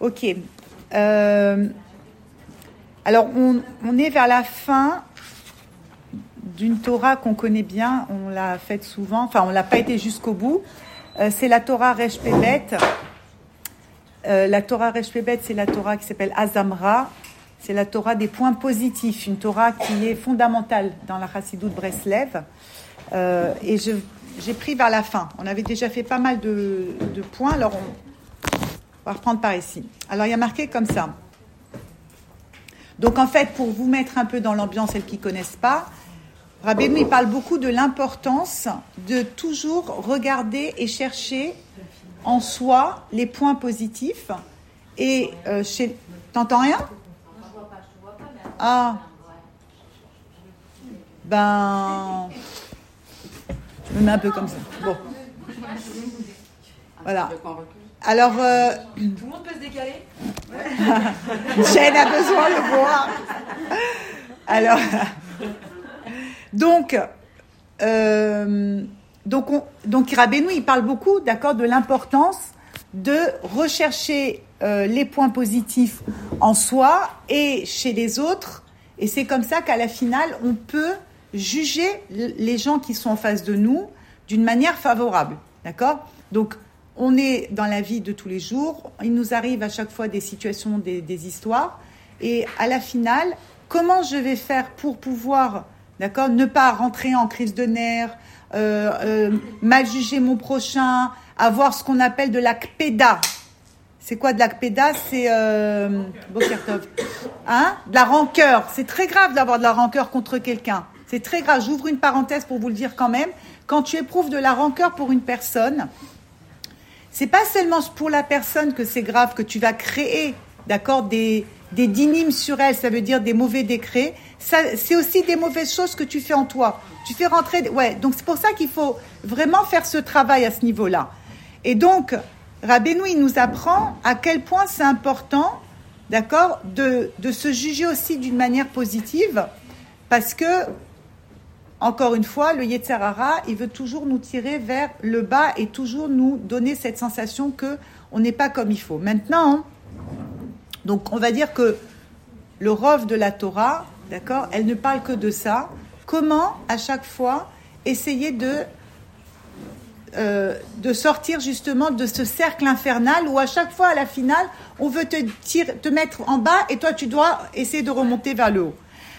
Ok. Euh, alors, on, on est vers la fin d'une Torah qu'on connaît bien, on l'a faite souvent, enfin on l'a pas été jusqu'au bout. Euh, c'est la Torah Resh. Euh, la Torah Resh c'est la Torah qui s'appelle Azamra. C'est la Torah des points positifs, une Torah qui est fondamentale dans la Chassidut Breslev. Euh, et je, j'ai pris vers la fin. On avait déjà fait pas mal de, de points, alors on, va reprendre par ici. Alors il y a marqué comme ça. Donc en fait, pour vous mettre un peu dans l'ambiance, celles qui ne connaissent pas, Rabbeinu, il parle beaucoup de l'importance de toujours regarder et chercher en soi les points positifs. Et euh, chez... T'entends rien? Ah. Ben... Je me mets un peu comme ça. Bon. Voilà. Alors... Euh... Tout le monde peut se décaler Jen a besoin de voir. Alors... Donc, euh, donc, on, donc Rabbeinu, il parle beaucoup, d'accord, de l'importance de rechercher euh, les points positifs en soi et chez les autres. Et c'est comme ça qu'à la finale, on peut juger les gens qui sont en face de nous d'une manière favorable, d'accord? Donc, on est dans la vie de tous les jours. Il nous arrive à chaque fois des situations, des, histoires. Et à la finale, comment je vais faire pour pouvoir D'accord Ne pas rentrer en crise de nerfs, euh, euh, mal juger mon prochain, avoir ce qu'on appelle de l'akpeda. C'est quoi de l'akpeda C'est euh, hein? De la rancœur. C'est très grave d'avoir de la rancœur contre quelqu'un. C'est très grave. J'ouvre une parenthèse pour vous le dire quand même. Quand tu éprouves de la rancœur pour une personne, c'est pas seulement pour la personne que c'est grave que tu vas créer, d'accord, des des dynimes sur elle, ça veut dire des mauvais décrets. C'est aussi des mauvaises choses que tu fais en toi. Tu fais rentrer. Ouais, donc c'est pour ça qu'il faut vraiment faire ce travail à ce niveau-là. Et donc, Rabbeinu, il nous apprend à quel point c'est important, d'accord, de, de se juger aussi d'une manière positive, parce que, encore une fois, le Yetzerara, il veut toujours nous tirer vers le bas et toujours nous donner cette sensation que on n'est pas comme il faut. Maintenant, donc on va dire que le rov de la Torah, d'accord, elle ne parle que de ça. Comment à chaque fois essayer de euh, sortir justement de ce cercle infernal où à chaque fois à la finale on veut te mettre en bas et toi tu dois essayer de remonter vers le haut.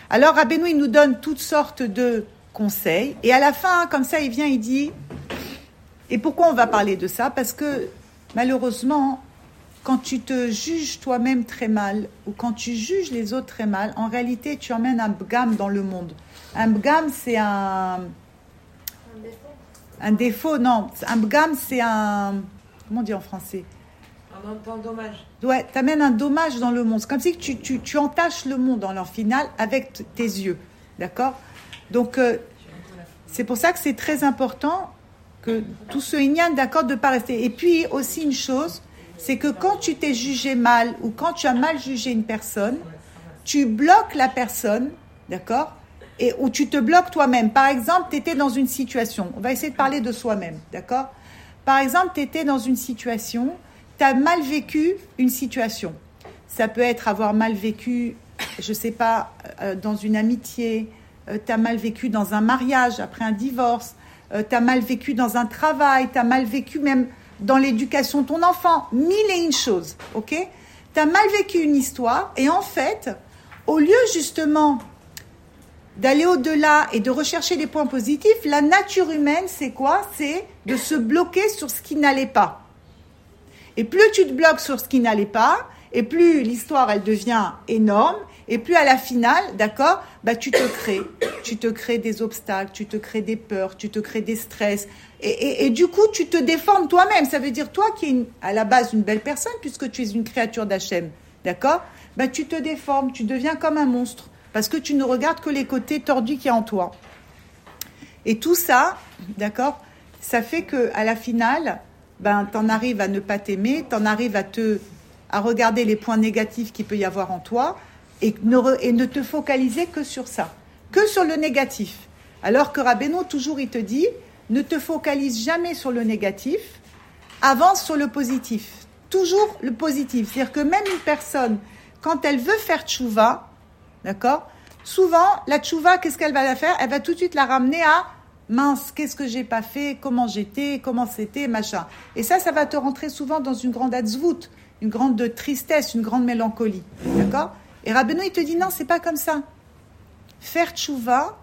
Alors Rabbeinu il nous donne toutes sortes de conseils et à la fin comme ça il vient il dit et pourquoi on va parler de ça? Parce que malheureusement quand tu te juges toi-même très mal ou quand tu juges les autres très mal, en réalité, tu emmènes un bgam dans le monde. Un bgam, c'est un. Un défaut. Un défaut, non. Un bgam, c'est un. Comment on dit en français? Un, un dommage. Ouais, tu amènes un dommage dans le monde. C'est comme si tu, tu, tu entaches le monde en leur finale avec tes yeux. D'accord? Donc, euh, c'est pour ça que c'est très important que tout ce ignan, d'accord, de ne pas rester. Et puis, aussi une chose c'est que quand tu t'es jugé mal ou quand tu as mal jugé une personne, tu bloques la personne, d'accord Et ou tu te bloques toi-même. Par exemple, tu étais dans une situation, on va essayer de parler de soi-même, d'accord Par exemple, tu étais dans une situation, tu as mal vécu une situation. Ça peut être avoir mal vécu, je sais pas, euh, dans une amitié, euh, tu as mal vécu dans un mariage après un divorce, euh, tu as mal vécu dans un travail, tu as mal vécu même dans l'éducation de ton enfant, mille et une choses, ok? Tu as mal vécu une histoire et en fait, au lieu justement d'aller au-delà et de rechercher des points positifs, la nature humaine, c'est quoi? C'est de se bloquer sur ce qui n'allait pas. Et plus tu te bloques sur ce qui n'allait pas, et plus l'histoire, elle devient énorme, et plus à la finale, d'accord, bah, tu te crées. Tu te crées des obstacles, tu te crées des peurs, tu te crées des stress. Et, et, du coup, tu te déformes toi-même. Ça veut dire toi qui es à la base une belle personne, puisque tu es une créature d'Hachem. D'accord bah, Tu te déformes, tu deviens comme un monstre. Parce que tu ne regardes que les côtés tordus qu'il y a en toi. Et tout ça, d'accord, ça fait que à la finale, ben, tu en arrives à ne pas t'aimer, tu en arrives à te à regarder les points négatifs qu'il peut y avoir en toi, et ne, te focaliser que sur ça, que sur le négatif. Alors que Rabbeinu, toujours, il te dit, ne te focalise jamais sur le négatif, avance sur le positif. toujours le positif. C'est-à-dire que même une personne, quand elle veut faire tchouva, d'accord Souvent, la tchouva, qu'est-ce qu'elle va la faire? Elle va tout de suite la ramener à mince, qu'est-ce que j'ai pas fait, comment j'étais, comment c'était, machin. Et ça, ça va te rentrer souvent dans une grande atzvout, une grande tristesse, une grande mélancolie. D'accord? Et Rabbeinu, il te dit non, c'est pas comme ça. Faire tchouva,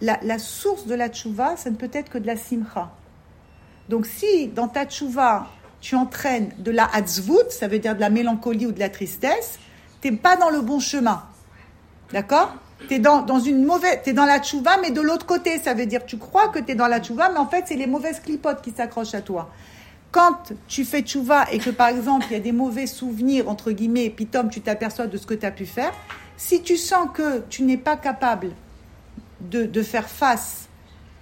la, source de la tchouva, ça ne peut être que de la simcha. Donc si dans ta tchouva, tu entraînes de la hatzvout, ça veut dire de la mélancolie ou de la tristesse, tu n'es pas dans le bon chemin. D'accord? Tu es dans, dans, une mauvaise, es dans la tchouva, mais de l'autre côté. Ça veut dire tu crois que tu es dans la tchouva, mais en fait, c'est les mauvaises clipotes qui s'accrochent à toi. Quand tu fais tchouva et que, par exemple, il y a des mauvais souvenirs, entre guillemets, et puis Tom, tu t'aperçois de ce que tu as pu faire, si tu sens que tu n'es pas capable de, de, faire face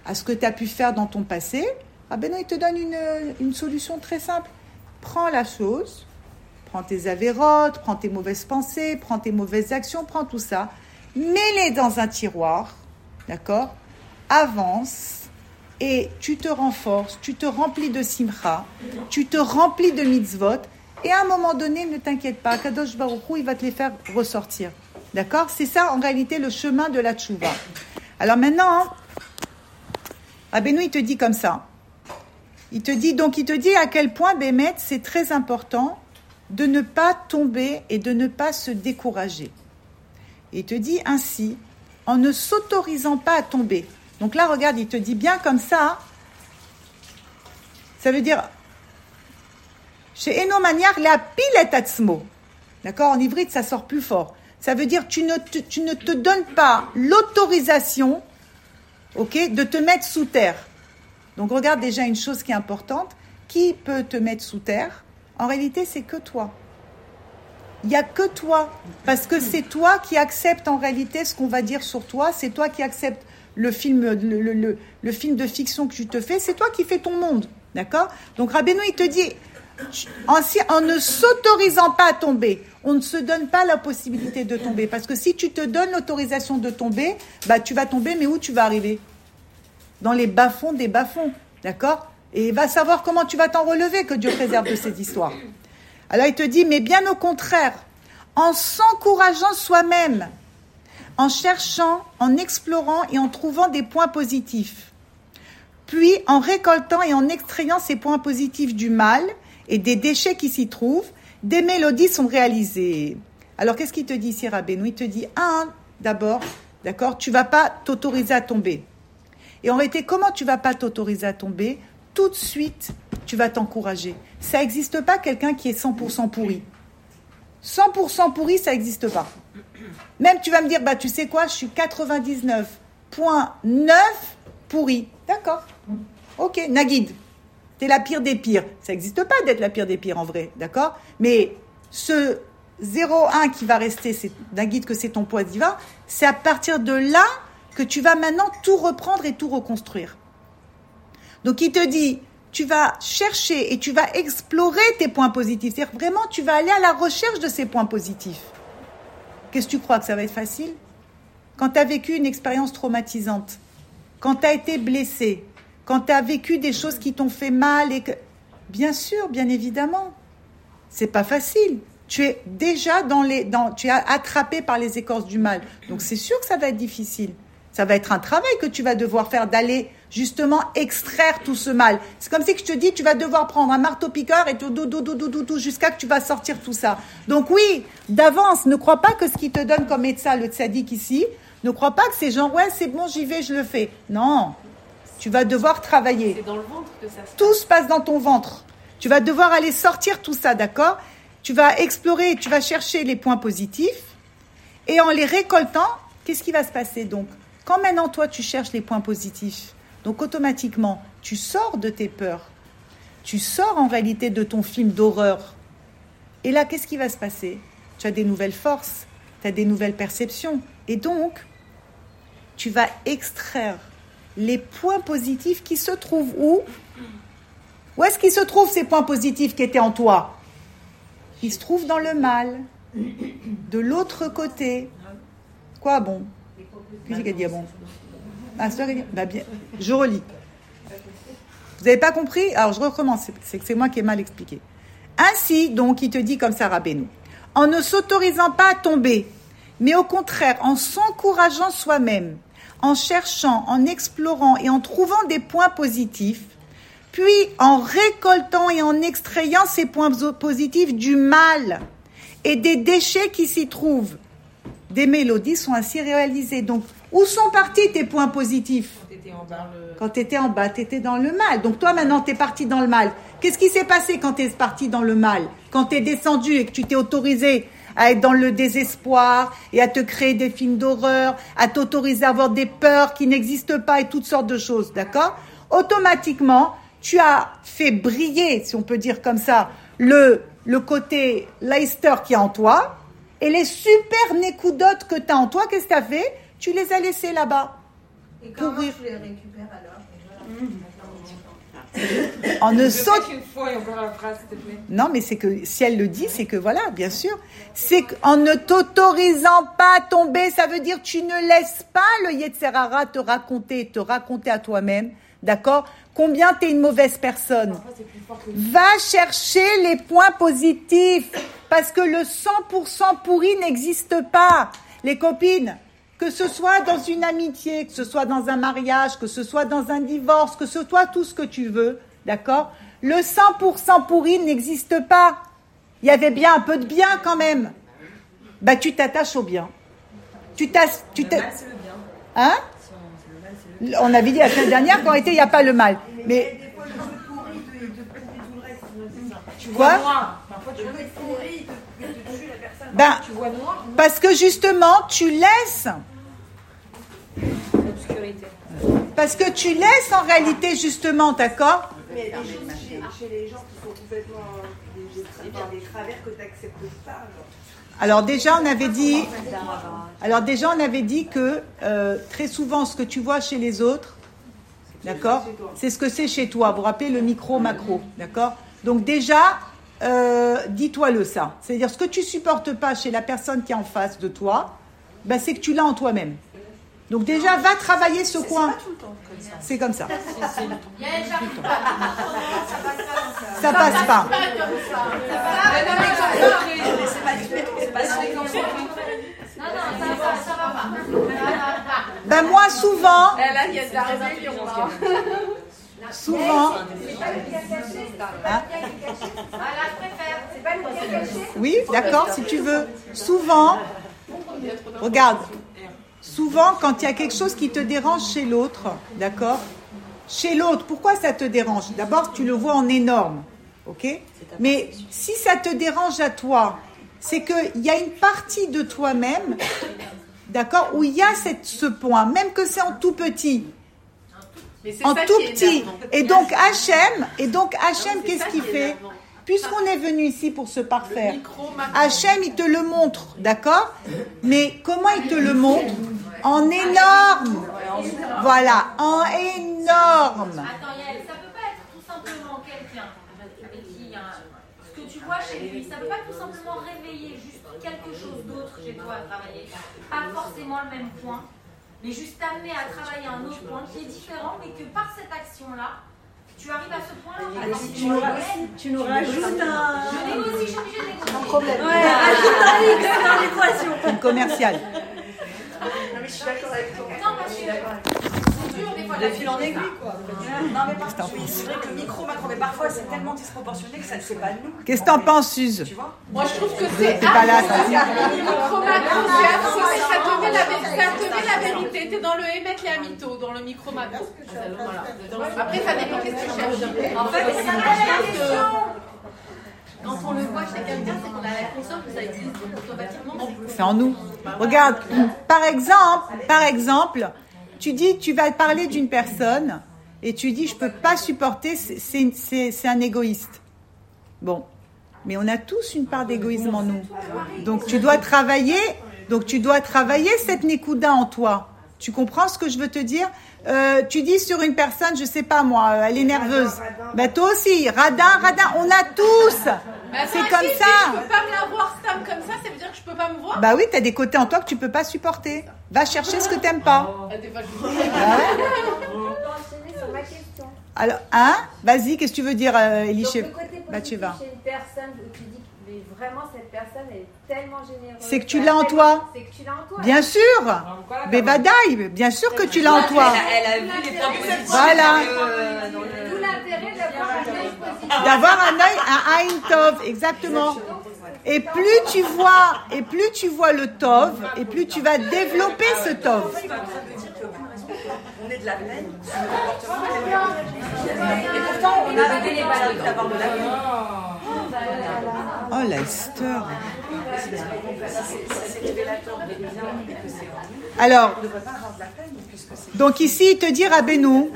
à ce que tu as pu faire dans ton passé, ah ben non, il te donne une, une solution très simple. Prends la chose, prends tes avérotes, prends tes mauvaises pensées, prends tes mauvaises actions, prends tout ça, mets-les dans un tiroir, d'accord? Avance et tu te renforces, tu te remplis de simcha, tu te remplis de mitzvot et à un moment donné, ne t'inquiète pas, Kadosh Baruch Hu, il va te les faire ressortir. D'accord? C'est ça en réalité le chemin de la tchouva. Alors maintenant, Abenou, il te dit comme ça. Il te dit donc, il te dit à quel point Bémet, c'est très important de ne pas tomber et de ne pas se décourager. Il te dit ainsi, en ne s'autorisant pas à tomber. Donc là, regarde, il te dit bien comme ça. Ça veut dire, chez Eno Maniar, la pile est atzmo. D'accord? En hybride, ça sort plus fort. Ça veut dire, tu ne te, tu ne te donnes pas l'autorisation, ok, de te mettre sous terre. Donc regarde déjà une chose qui est importante. Qui peut te mettre sous terre? En réalité, c'est que toi. Il n'y a que toi. Parce que c'est toi qui acceptes en réalité ce qu'on va dire sur toi. C'est toi qui acceptes le film, le, le, film de fiction que tu te fais. C'est toi qui fais ton monde. D'accord? Donc Rabbeinu, il te dit, en, ne s'autorisant pas à tomber, on ne se donne pas la possibilité de tomber. Parce que si tu te donnes l'autorisation de tomber, bah, tu vas tomber, mais où tu vas arriver? Dans les bas-fonds des bas-fonds. D'accord? Et va savoir comment tu vas t'en relever, que Dieu préserve de cette histoire. Alors il te dit, mais bien au contraire, en s'encourageant soi-même, en cherchant, en explorant et en trouvant des points positifs, puis en récoltant et en extrayant ces points positifs du mal et des déchets qui s'y trouvent, des mélodies sont réalisées. Alors qu'est-ce qu'il te dit ici, Rabbeinu Il te dit, un, d'abord, d'accord, tu vas pas t'autoriser à tomber. Et en réalité, comment tu vas pas t'autoriser à tomber? Tout de suite, tu vas t'encourager. Ça n'existe pas quelqu'un qui est 100% pourri. 100% pourri, ça n'existe pas. Même tu vas me dire, bah tu sais quoi, je suis 99.9 pourri. D'accord. Ok, Naguide, t'es la pire des pires. Ça n'existe pas d'être la pire des pires en vrai, d'accord Mais ce 0,1 qui va rester, c'est Naguide que c'est ton poids divin, c'est à partir de là que tu vas maintenant tout reprendre et tout reconstruire. Donc il te dit, tu vas chercher et tu vas explorer tes points positifs. C'est-à-dire vraiment, tu vas aller à la recherche de ces points positifs. Qu'est-ce que tu crois que ça va être facile? Quand tu as vécu une expérience traumatisante, quand tu as été blessé, quand tu as vécu des choses qui t'ont fait mal et que... Bien sûr, bien évidemment, c'est pas facile. Tu es déjà dans les, dans, tu es attrapé par les écorces du mal. Donc c'est sûr que ça va être difficile. Ça va être un travail que tu vas devoir faire d'aller justement extraire tout ce mal. C'est comme si je te dis, tu vas devoir prendre un marteau-piqueur et tout, tout, tout, tout, tout, tout jusqu'à que tu vas sortir tout ça. Donc oui, d'avance, ne crois pas que ce qui te donne comme médecin le tzaddik ici, ne crois pas que c'est genre, ouais, c'est bon, j'y vais, je le fais. Non, tu vas devoir travailler. C'est dans le ventre que ça se Tout se passe dans ton ventre. Tu vas devoir aller sortir tout ça, d'accord? Tu vas explorer, tu vas chercher les points positifs. Et en les récoltant, qu'est-ce qui va se passer donc? Quand maintenant toi tu cherches les points positifs, donc automatiquement tu sors de tes peurs, tu sors en réalité de ton film d'horreur. Et là, qu'est-ce qui va se passer? Tu as des nouvelles forces, tu as des nouvelles perceptions. Et donc, tu vas extraire les points positifs qui se trouvent où? Où est-ce qu'ils se trouvent ces points positifs qui étaient en toi? Ils se trouvent dans le mal, de l'autre côté. Quoi bon? Qu'est-ce qu'elle dit bon? Ah, bah. Je relis. Vous n'avez pas compris? Alors je recommence, c'est que c'est moi qui ai mal expliqué. Ainsi, donc, il te dit comme ça, Rabbeinu, en ne s'autorisant pas à tomber, mais au contraire, en s'encourageant soi-même, en cherchant, en explorant et en trouvant des points positifs, puis en récoltant et en extrayant ces points positifs du mal et des déchets qui s'y trouvent. Des mélodies sont ainsi réalisées. Donc, où sont partis tes points positifs Quand tu étais en bas, tu étais dans le mal. Donc toi, maintenant, tu es parti dans le mal. Qu'est-ce qui s'est passé quand tu es parti dans le mal Quand tu es descendu et que tu t'es autorisé à être dans le désespoir et à te créer des films d'horreur, à t'autoriser à avoir des peurs qui n'existent pas et toutes sortes de choses, d'accord Automatiquement, tu as fait briller, si on peut dire comme ça, le, le côté Leicester qui est en toi, et les super nécoudotes que tu as en toi, qu'est-ce que tu as fait Tu les as laissés là-bas. Et comment tu les récupères alors en ne saute. Une fois et encore la phrase, s'il te plaît. Non, mais c'est que si elle le dit, c'est que voilà, bien sûr. C'est qu'en ne t'autorisant pas à tomber, ça veut dire tu ne laisses pas le Yetzerara te raconter, te raconter à toi-même, d'accord? Combien tu es une mauvaise personne? Va chercher les points positifs, parce que le 100% pourri n'existe pas. Les copines, que ce soit dans une amitié, que ce soit dans un mariage, que ce soit dans un divorce, que ce soit tout ce que tu veux, d'accord? Le 100% pourri n'existe pas. Il y avait bien un peu de bien quand même. Bah tu t'attaches au bien. Tu t'as, tu Le mal, c'est le bien. Hein? On- le mal, avait dit la semaine dernière qu'en réalité il n'y a pas le mal. Mais. Tu vois noir. Parfois, tu pourri, la personne. ben tu vois noir. parce que justement tu laisses, L'obscurité. parce que tu laisses en réalité justement, d'accord Mais il y a des choses chez, chez les gens qui sont complètement euh, des, des, travers que tu n'acceptes pas. genre. Alors déjà, on avait dit, alors déjà, on avait dit que euh, très souvent, ce que tu vois chez les autres, d'accord, c'est ce que c'est chez toi. Vous vous rappelez le micro-macro, d'accord Donc déjà, euh, dis-toi-le ça. C'est-à-dire ce que tu supportes pas chez la personne qui est en face de toi, ben, c'est que tu l'as en toi-même. Donc déjà, va travailler ce coin. C'est comme ça. Ça passe pas. Ben moi, souvent, Là, il y a de la rébellion. souvent, Oui, d'accord, si tu veux. Souvent, regarde, souvent quand il y a quelque chose qui te dérange chez l'autre, d'accord Chez l'autre, pourquoi ça te dérange D'abord, tu le vois en énorme, ok Mais si ça te dérange à toi, c'est qu'il y a une partie de toi-même, d'accord, où il y a cette, ce point, même que c'est en tout petit, en tout petit. Et donc Hachem, et donc Hachem, qu'est-ce qu'il fait Puisqu'on est venu ici pour se parfaire, Hachem, il te le montre, d'accord? Mais comment il te le montre? En énorme. Voilà, en énorme. Attends, Yael, ça peut pas être tout simplement quelqu'un avec qui ce que tu vois chez lui, ça peut pas tout simplement réveiller juste quelque chose d'autre chez toi à travailler. Pas forcément le même point, mais juste t'amener à travailler un autre point qui est différent, mais que par cette action-là, tu arrives à ce point-là. Tu nous, tu nous rajoutes un. Je négocie, je suis obligée de négocier. problème. Ouais, rajoute un X dans l'équation. Une commerciale. Non, mais je suis d'accord avec toi. Non, parce que c'est dur des fois De fil en aiguille, quoi. Non, mais par contre, oui, c'est vrai que le micro, macro, mais parfois c'est tellement disproportionné que ça ne fait pas nous. Qu'est-ce que t'en penses, Suze Tu vois Moi, je trouve que c'est T'es pas là, toi. micro-macro, c'est absolu, ça te met la, ça te met la vérité. T'es dans le émettre les amito, dans le micro-macro. Voilà. Après, ça dépend qu'est-ce que tu cherches. En fait, c'est une Quand on le voit chez quelqu'un, c'est qu'on a la conscience que ça existe automatiquement. C'est en nous. Regarde, par exemple, par exemple, tu dis, tu vas parler d'une personne et tu dis, je peux pas supporter, c'est- un égoïste. Bon, mais on a tous une part d'égoïsme en nous. Donc tu dois travailler, donc tu dois travailler cette nékouda en toi. Tu comprends ce que je veux te dire? Euh, Tu dis sur une personne, je sais pas moi, elle est nerveuse. Ben toi aussi, radin, radin, on a tous. Mais attends, C'est si, comme si ça. Je peux pas me la voir comme ça, ça veut dire que je peux pas me voir Bah oui, t'as des côtés en toi que tu peux pas supporter. Va chercher ce que t'aimes pas. Ah, je Ah ouais? Question. Alors, hein? Vas-y, qu'est-ce que tu veux dire, euh, Elisha positif Bathsheba chez une personne où tu vraiment cette personne est tellement généreuse. C'est que tu l'as en toi. C'est que tu l'as en toi. Bien sûr Bébadaï, bien sûr que tu l'as en toi. Elle a, vu les points positifs. Voilà. D'où l'intérêt d'avoir un œil positif. D'avoir un œil, un Aïn Tov, exactement. Et plus tu vois, et plus tu vois le Tov, et plus tu vas développer ce Tov. On est de la peine. Et pourtant on a révélé les balades. d'avoir de la peine. Oh la Esther. Alors, donc ici, te dit Rabbeinu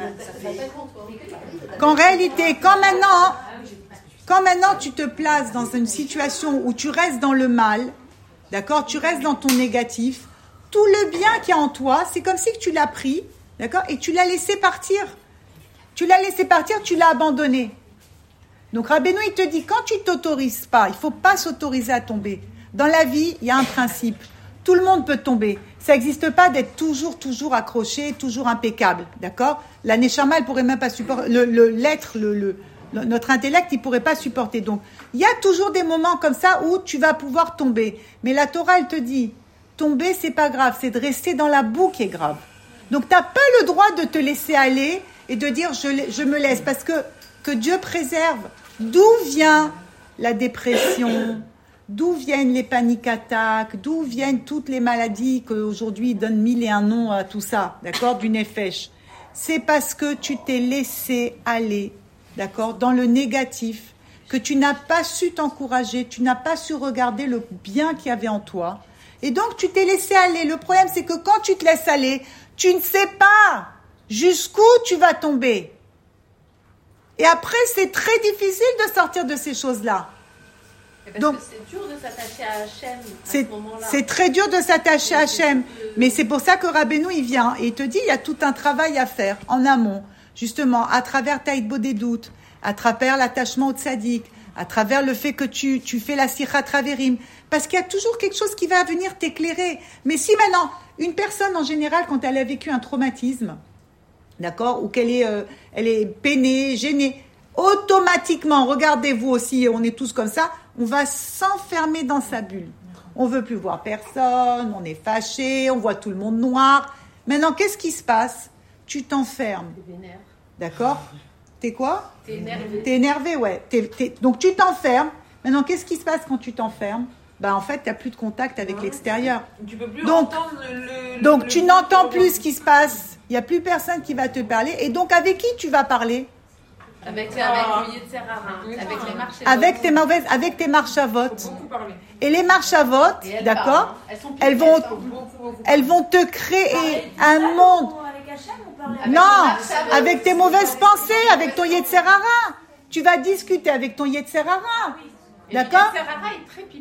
qu'en réalité, quand maintenant, quand maintenant tu te places dans une situation où tu restes dans le mal, d'accord, tu restes dans ton négatif, tout le bien qu'il y a en toi, c'est comme si tu l'as pris, d'accord, et tu l'as laissé partir. Tu l'as laissé partir, tu l'as abandonné. Donc Rabbeinu, il te dit, quand tu t'autorises pas, il faut pas s'autoriser à tomber. Dans la vie, il y a un principe. Tout le monde peut tomber. Ça n'existe pas d'être toujours, toujours accroché, toujours impeccable. D'accord? La Neshama, elle pourrait même pas supporter. Le, le- l'être, le, le- le- notre intellect, il pourrait pas supporter. Donc, il y a toujours des moments comme ça où tu vas pouvoir tomber. Mais la Torah, elle te dit, tomber, c'est pas grave. C'est de rester dans la boue qui est grave. Donc, tu n'as pas le droit de te laisser aller et de dire je, je me laisse. Parce que, que Dieu préserve. D'où vient la dépression? D'où viennent les paniques attaques D'où viennent toutes les maladies qu'aujourd'hui donnent mille et un noms à tout ça? D'accord? Du nefesh. C'est parce que tu t'es laissé aller, d'accord, dans le négatif, que tu n'as pas su t'encourager, tu n'as pas su regarder le bien qu'il y avait en toi. Et donc tu t'es laissé aller. Le problème, c'est que quand tu te laisses aller, tu ne sais pas jusqu'où tu vas tomber. Et après, c'est très difficile de sortir de ces choses-là. Parce Donc- que c'est dur de s'attacher à Hachem à C'est ce moment-là. c'est très dur de s'attacher à Hachem. Mais c'est pour ça que Rabbeinu, il vient et il te dit, il y a tout un travail à faire en amont, justement, à travers Taïdbo des doutes, à travers l'attachement au tzaddik, à travers le fait que tu, tu fais la sirah traverim. Parce qu'il y a toujours quelque chose qui va venir t'éclairer. Mais si maintenant, une personne en général, quand elle a vécu un traumatisme, d'accord, ou qu'elle est, euh, elle est peinée, gênée, automatiquement, regardez-vous aussi, on est tous comme ça, on va s'enfermer dans sa bulle. On veut plus voir personne, on est fâché, on voit tout le monde noir. Maintenant, qu'est-ce qui se passe Tu t'enfermes, d'accord T'es quoi T'es énervé. T'es énervé, ouais. Donc tu t'enfermes. Maintenant, qu'est-ce qui se passe quand tu t'enfermes Bah en fait, tu n'as plus de contact avec l'extérieur. Tu peux plus Donc- entendre le. le- Donc le- tu n'entends plus ce qui se passe. Il n'y a plus personne qui va te parler. Et donc avec qui tu vas parler? Avec, avec le de Serrara, avec les marchés. Avec tes mauvaises, avec tes marches à vote. Et les marches à vote, elles d'accord parlent. Elles vont, hein. Beaucoup, beaucoup. elles vont te créer un monde. Avec Avec Non, marches avec tes mauvaises pensées, avec ton Yetzerara. Tu vas discuter avec ton Yetzerara. Et D'accord.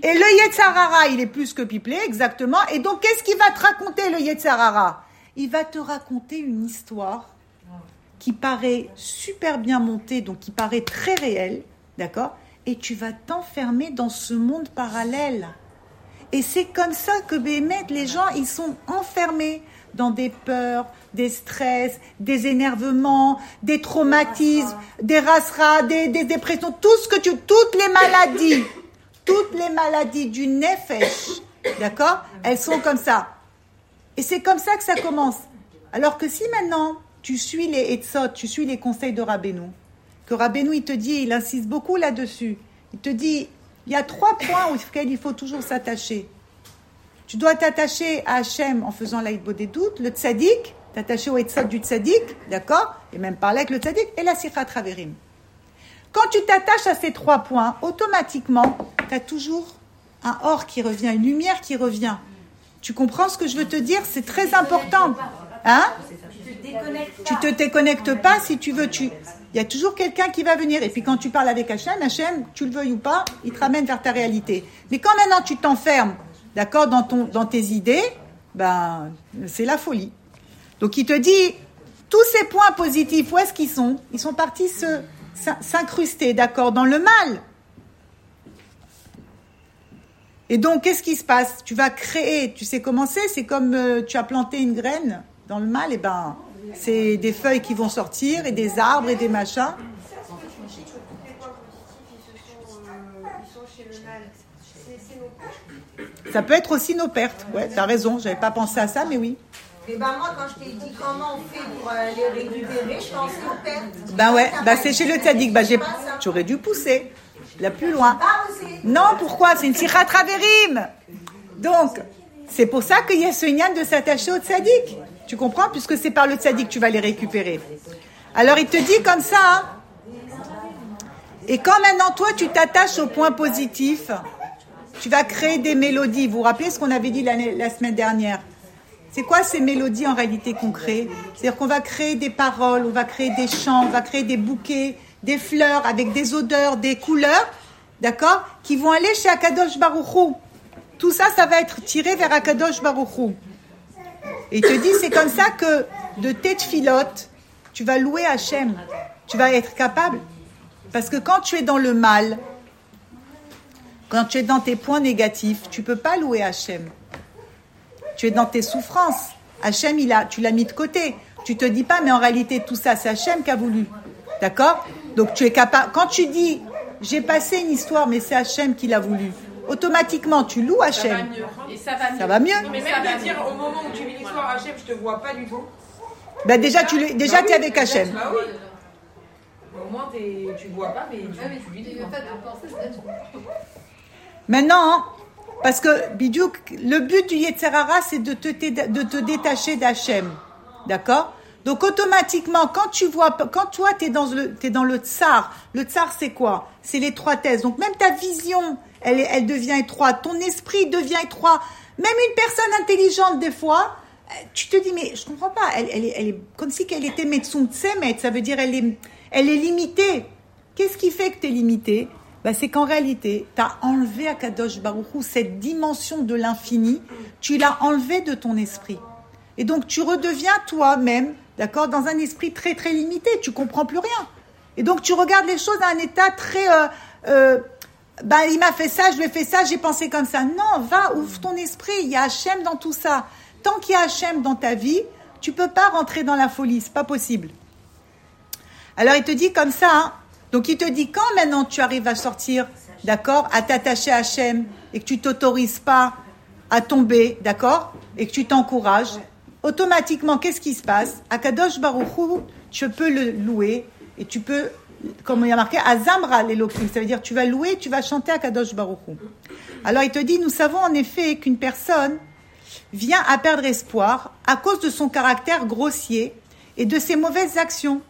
Et le Yetzarara, il est plus que piplé, exactement. Et donc, qu'est-ce qu'il va te raconter, le Yetzarara Il va te raconter une histoire qui paraît super bien montée, donc qui paraît très réelle, d'accord? Et tu vas t'enfermer dans ce monde parallèle. Et c'est comme ça que, Béhémet, les gens, ils sont enfermés dans des peurs, des stress, des énervements, des traumatismes, des rasras, des, des dépressions, tout ce que tu, toutes les maladies, toutes les maladies du nefesh, d'accord Elles sont comme ça. Et c'est comme ça que ça commence. Alors que si maintenant tu suis les etzot, tu suis les conseils de Rabbeinu, que Rabbeinu il te dit, il insiste beaucoup là-dessus. Il te dit, il y a trois points auxquels il faut toujours s'attacher. Tu dois t'attacher à Hachem en faisant l'aïdbo des doutes, le tzaddik, t'attacher au etzot du tzaddik, d'accord Et même parler avec le tzaddik, et la sirah traverim. Quand tu t'attaches à ces trois points, automatiquement, tu as toujours un or qui revient, une lumière qui revient. Tu comprends ce que je veux te dire? C'est très important. Hein? Tu te déconnectes pas si tu veux. Tu... Il y a toujours quelqu'un qui va venir. Et puis quand tu parles avec Hachem, Hachem, tu le veuilles ou pas, il te ramène vers ta réalité. Mais quand maintenant tu t'enfermes, d'accord, dans, dans tes idées, ben, c'est la folie. Donc il te dit, tous ces points positifs, où est-ce qu'ils sont? Ils sont partis s'incruster, d'accord, dans le mal. Et donc, qu'est-ce qui se passe? Tu vas créer, tu sais comment c'est? C'est comme euh, tu as planté une graine dans le mal, et ben, c'est des feuilles qui vont sortir et des arbres et des machins. Tous les points positifs, ils, se sont, euh, ils sont chez le mal. C'est c'est nos points. Ça peut être aussi nos pertes. Ouais, t'as raison, j'avais pas pensé à ça, mais oui. Et ben moi, quand je t'ai dit comment on fait pour euh, les récupérer, je pensais aux pertes. Ben ouais, pas c'est chez le tzaddik. Bah j'ai, j'aurais dû pousser. Là plus loin. Non, pourquoi? C'est une tirade travérim. Donc, c'est pour ça qu'il y a ce nian de s'attacher au tzaddik. Tu comprends? Puisque c'est par le tzaddik que tu vas les récupérer. Alors il te dit comme ça. hein. Et quand maintenant toi tu t'attaches au point positif, tu vas créer des mélodies. Vous vous rappelez ce qu'on avait dit la semaine dernière? C'est quoi ces mélodies en réalité qu'on crée? C'est-à-dire qu'on va créer des paroles, on va créer des chants, on va créer des bouquets, des fleurs avec des odeurs, des couleurs, d'accord Qui vont aller chez Akadosh Baruchou. Tout ça, ça va être tiré vers Akadosh Baruchou. Et il te dit, c'est comme ça que de tes filotes, tu vas louer Hachem. Tu vas être capable. Parce que quand tu es dans le mal, quand tu es dans tes points négatifs, tu peux pas louer Hachem. Tu es dans tes souffrances. Hachem, il a, tu l'as mis de côté. Tu te dis pas, mais en réalité, tout ça, c'est Hachem qui a voulu. D'accord? Donc tu es capable. Quand tu dis, j'ai passé une histoire, mais c'est Hachem qui l'a voulu, automatiquement, tu loues Ça va Hachem. mieux. Et ça va mieux. Ça va mieux Mais Ça même va de dire mieux. au moment où tu vis l'histoire, Hachem, je te vois pas du tout. Ben déjà, tu déjà, Bah tu es oui, avec Hachem. Bah oui. Au moins, tu vois pas, mais tu, tu vis dedans. fait de penser, c'est d'être- Maintenant, parce que Bidiouk, le but du Yetzerara, c'est de te, té- de te détacher d'Hachem. D'accord? Donc automatiquement, quand tu vois, quand toi, tu es dans le, t'es dans le tsar, le tsar, c'est quoi? C'est l'étroitesse. Donc même ta vision, elle, devient étroite. Ton esprit devient étroit. Même une personne intelligente, des fois, tu te dis, mais je comprends pas. Elle, elle, est, elle est comme si qu'elle était Metsum Tsemet. Ça veut dire, elle est, elle est limitée. Qu'est-ce qui fait que tu es limité bah, C'est qu'en réalité, tu as enlevé à Kadosh Baruchou cette dimension de l'infini, tu l'as enlevé de ton esprit. Et donc tu redeviens toi-même, d'accord, dans un esprit très très limité, tu comprends plus rien. Et donc tu regardes les choses à un état très... euh, euh, ben, il m'a fait ça, je lui ai fait ça, j'ai pensé comme ça. Non, va, ouvre ton esprit, il y a Hachem dans tout ça. Tant qu'il y a Hachem dans ta vie, tu peux pas rentrer dans la folie, c'est pas possible. Alors il te dit comme ça, hein. donc il te dit quand maintenant tu arrives à sortir, d'accord, à t'attacher à Hachem et que tu t'autorises pas à tomber, d'accord, et que tu t'encourages, automatiquement qu'est-ce qui se passe? À Kadosh Baruchou, tu peux le louer et tu peux, comme il y a marqué, Azamra l'Elohim, ça veut dire tu vas louer, tu vas chanter à Kadosh Baruchou. Alors il te dit, nous savons en effet qu'une personne vient à perdre espoir à cause de son caractère grossier et de ses mauvaises actions.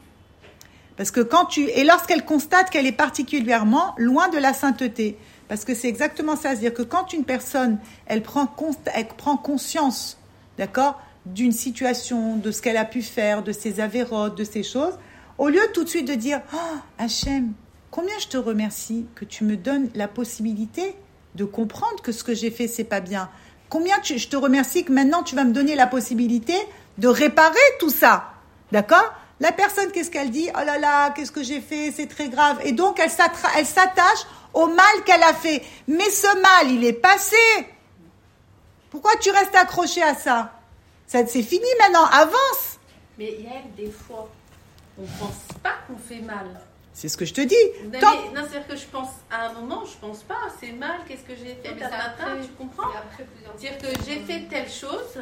Parce que quand tu et lorsqu'elle constate qu'elle est particulièrement loin de la sainteté, parce que c'est exactement ça, c'est-à-dire que quand une personne elle prend elle prend conscience, d'accord, d'une situation, de ce qu'elle a pu faire, de ses avérotes, de ces choses, au lieu tout de suite de dire oh, Hachem, combien je te remercie que tu me donnes la possibilité de comprendre que ce que j'ai fait c'est pas bien. Combien je te remercie que maintenant tu vas me donner la possibilité de réparer tout ça. D'accord? La personne, qu'est-ce qu'elle dit? Oh là là, qu'est-ce que j'ai fait? C'est très grave. Et donc, elle s'attache au mal qu'elle a fait. Mais ce mal, il est passé. Pourquoi tu restes accroché à ça? Ça, C'est fini maintenant, avance. Mais il y a des fois, on pense pas qu'on fait mal. C'est ce que je te dis. Non, Tant- mais- non, c'est-à-dire que je pense, à un moment, je pense pas, c'est mal, qu'est-ce que j'ai fait? Mais mais c'est matin, après. tu comprends? C'est-à-dire que j'ai fait telle chose,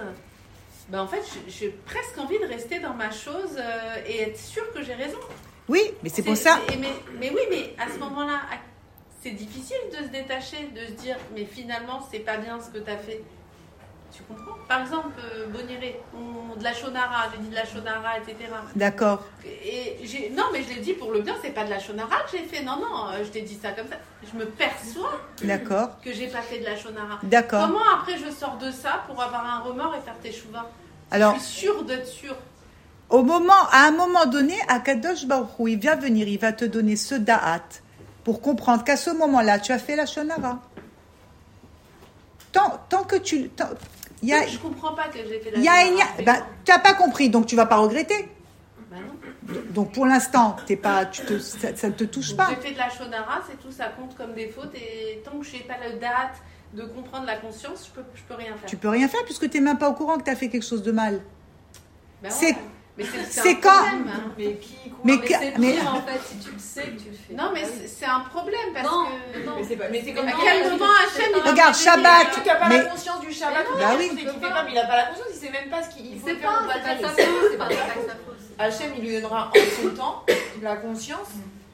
ben en fait, j'ai presque envie de rester dans ma chose euh, et être sûre que j'ai raison. Oui, mais c'est pour ça. Mais, mais oui, mais à ce moment-là, c'est difficile de se détacher, de se dire, mais finalement, c'est pas bien ce que tu as fait. Tu comprends? Par exemple, euh, Boniré, on- de la shonara, j'ai dit de la shonara, etc. D'accord. Et j'ai- non, mais je l'ai dit pour le bien, c'est pas de la shonara que j'ai fait. Non, non, euh, je t'ai dit ça comme ça. Je me perçois D'accord. que j'ai pas fait de la shonara. D'accord. Comment après je sors de ça pour avoir un remords et faire tes chouvas? Alors, Je suis sûre d'être sûre. au moment, à un moment donné, à Kadosh Baruch Hu, il vient venir, il va te donner ce da'at pour comprendre qu'à ce moment-là, tu as fait la shonara. Tant, tant que tu... tant- y a, Je comprends pas que j'ai fait la il y a, il y shonara. a- ben, tu n'as pas compris, donc tu vas pas regretter. Bah non. Donc pour l'instant, t'es pas, tu te, ça, ça ne te touche pas. J'ai fait de la shonara, c'est tout, ça compte comme des fautes. Et tant que j'ai pas la date de comprendre la conscience, je peux, je peux rien faire. Tu peux rien faire puisque tu n'es même pas au courant que tu as fait quelque chose de mal. Bah c'est- ouais. Mais c'est c'est C'est un quand- problème, hein. Mais qui quoi Mais, mais que- c'est mais- pire en fait si tu le sais que tu le fais. Non, mais c'est c'est un problème parce Non, que. non. Mais c'est pas- mais c'est comme À quel moment Hachem Regarde, Shabbat. Tu n'as pas Mais- la conscience du Shabbat, Bah oui. il fait pas, mais il n'a pas la conscience, il sait même pas ce qu'il Il faut c'est pas c'est pas. Hachem, il lui donnera en son temps la conscience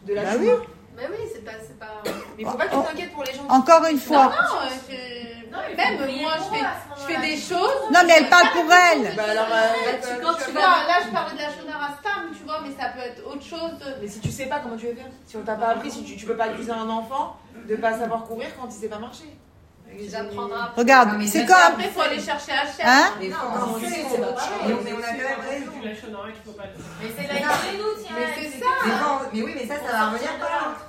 de la Bah chose. Mais oui, c'est pas, c'est pas. Mais il faut pas que tu t'inquiètes pour les gens. Encore une fois. Non, euh, je- Non, il faut même prier moi, pour je fais, à ce je fais moment-là. des choses. Non, mais elle parle pour elle. Bah alors, Bah, euh, tu- quand tu tu vas Non, vas- là, je parle de la Shonara Stam, tu vois, mais ça peut être autre chose. Mais si tu sais pas comment tu veux faire, si on t'a pas appris, si tu, tu peux pas accuser un enfant de pas savoir courir quand il sait pas marcher. Tu apprendras. Regarde, Ah, mais c'est Mais comme. Après, il faut aller chercher Hachem. Hein Mais Non, quand on c'est- sait, chose. chose. Mais on a quand même raison. pas le Mais c'est la Mais Mais c'est ça. Mais, mais oui, mais ça, ça va revenir par l'autre.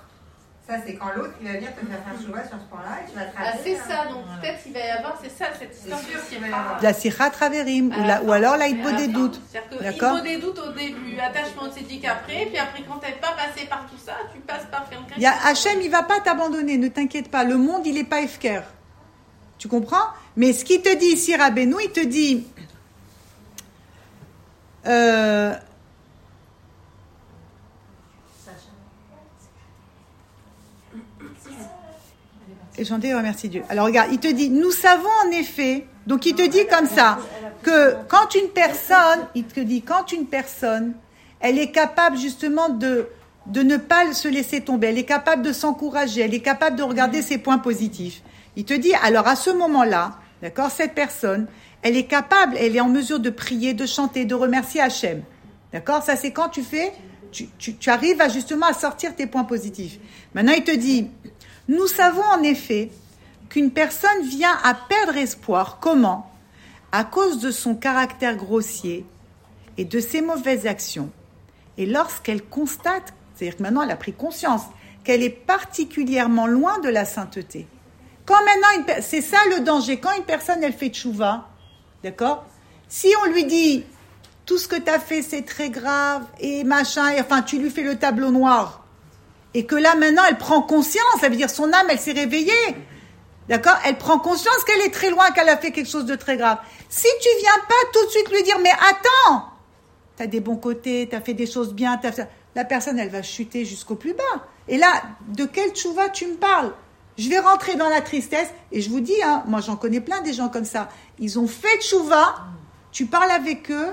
Ça, c'est quand l'autre, il va venir te faire faire chouva sur ce point-là et tu vas te Ah, c'est ça, donc peut-être il va y avoir, c'est ça, cette histoire sûr qu'il va y avoir. La Sirhat Traverim ou, la- ou alors la Hitbo des doutes. C'est-à-dire que des doutes au début, attachement dit qu'après, puis après quand t'es pas passé par tout ça, tu passes par quelqu'un Il y a Hachem, il va pas t'abandonner, ne t'inquiète pas. Le monde, il est pas efker. Tu comprends Mais ce qu'il te dit ici, Rabbeinu, il te dit. euh, Et chanter, remercie Dieu. Alors regarde, il te dit, nous savons en effet, donc il te dit comme ça, que quand une personne, il te dit, quand une personne, elle est capable justement de, de ne pas se laisser tomber, elle est capable de s'encourager, elle est capable de regarder ses points positifs. Il te dit, alors à ce moment-là, d'accord, cette personne, elle est capable, elle est en mesure de prier, de chanter, de remercier Hachem. D'accord Ça, c'est quand tu fais, tu, tu, tu arrives à justement à sortir tes points positifs. Maintenant, il te dit, nous savons en effet qu'une personne vient à perdre espoir. Comment? À cause de son caractère grossier et de ses mauvaises actions. Et lorsqu'elle constate, c'est-à-dire que maintenant elle a pris conscience, qu'elle est particulièrement loin de la sainteté. Quand c'est ça le danger, quand une personne elle fait tchouva, d'accord? Si on lui dit tout ce que tu as fait c'est très grave et machin, enfin tu lui fais le tableau noir, et que là maintenant elle prend conscience, ça veut dire son âme elle s'est réveillée, d'accord? Elle prend conscience qu'elle est très loin, qu'elle a fait quelque chose de très grave. Si tu viens pas tout de suite lui dire mais attends, tu as des bons côtés, tu as fait des choses bien, t'as fait- la personne elle va chuter jusqu'au plus bas. Et là, de quel tchouva tu me parles? Je vais rentrer dans la tristesse et je vous dis, hein, moi j'en connais plein des gens comme ça. Ils ont fait tchouva, tu parles avec eux,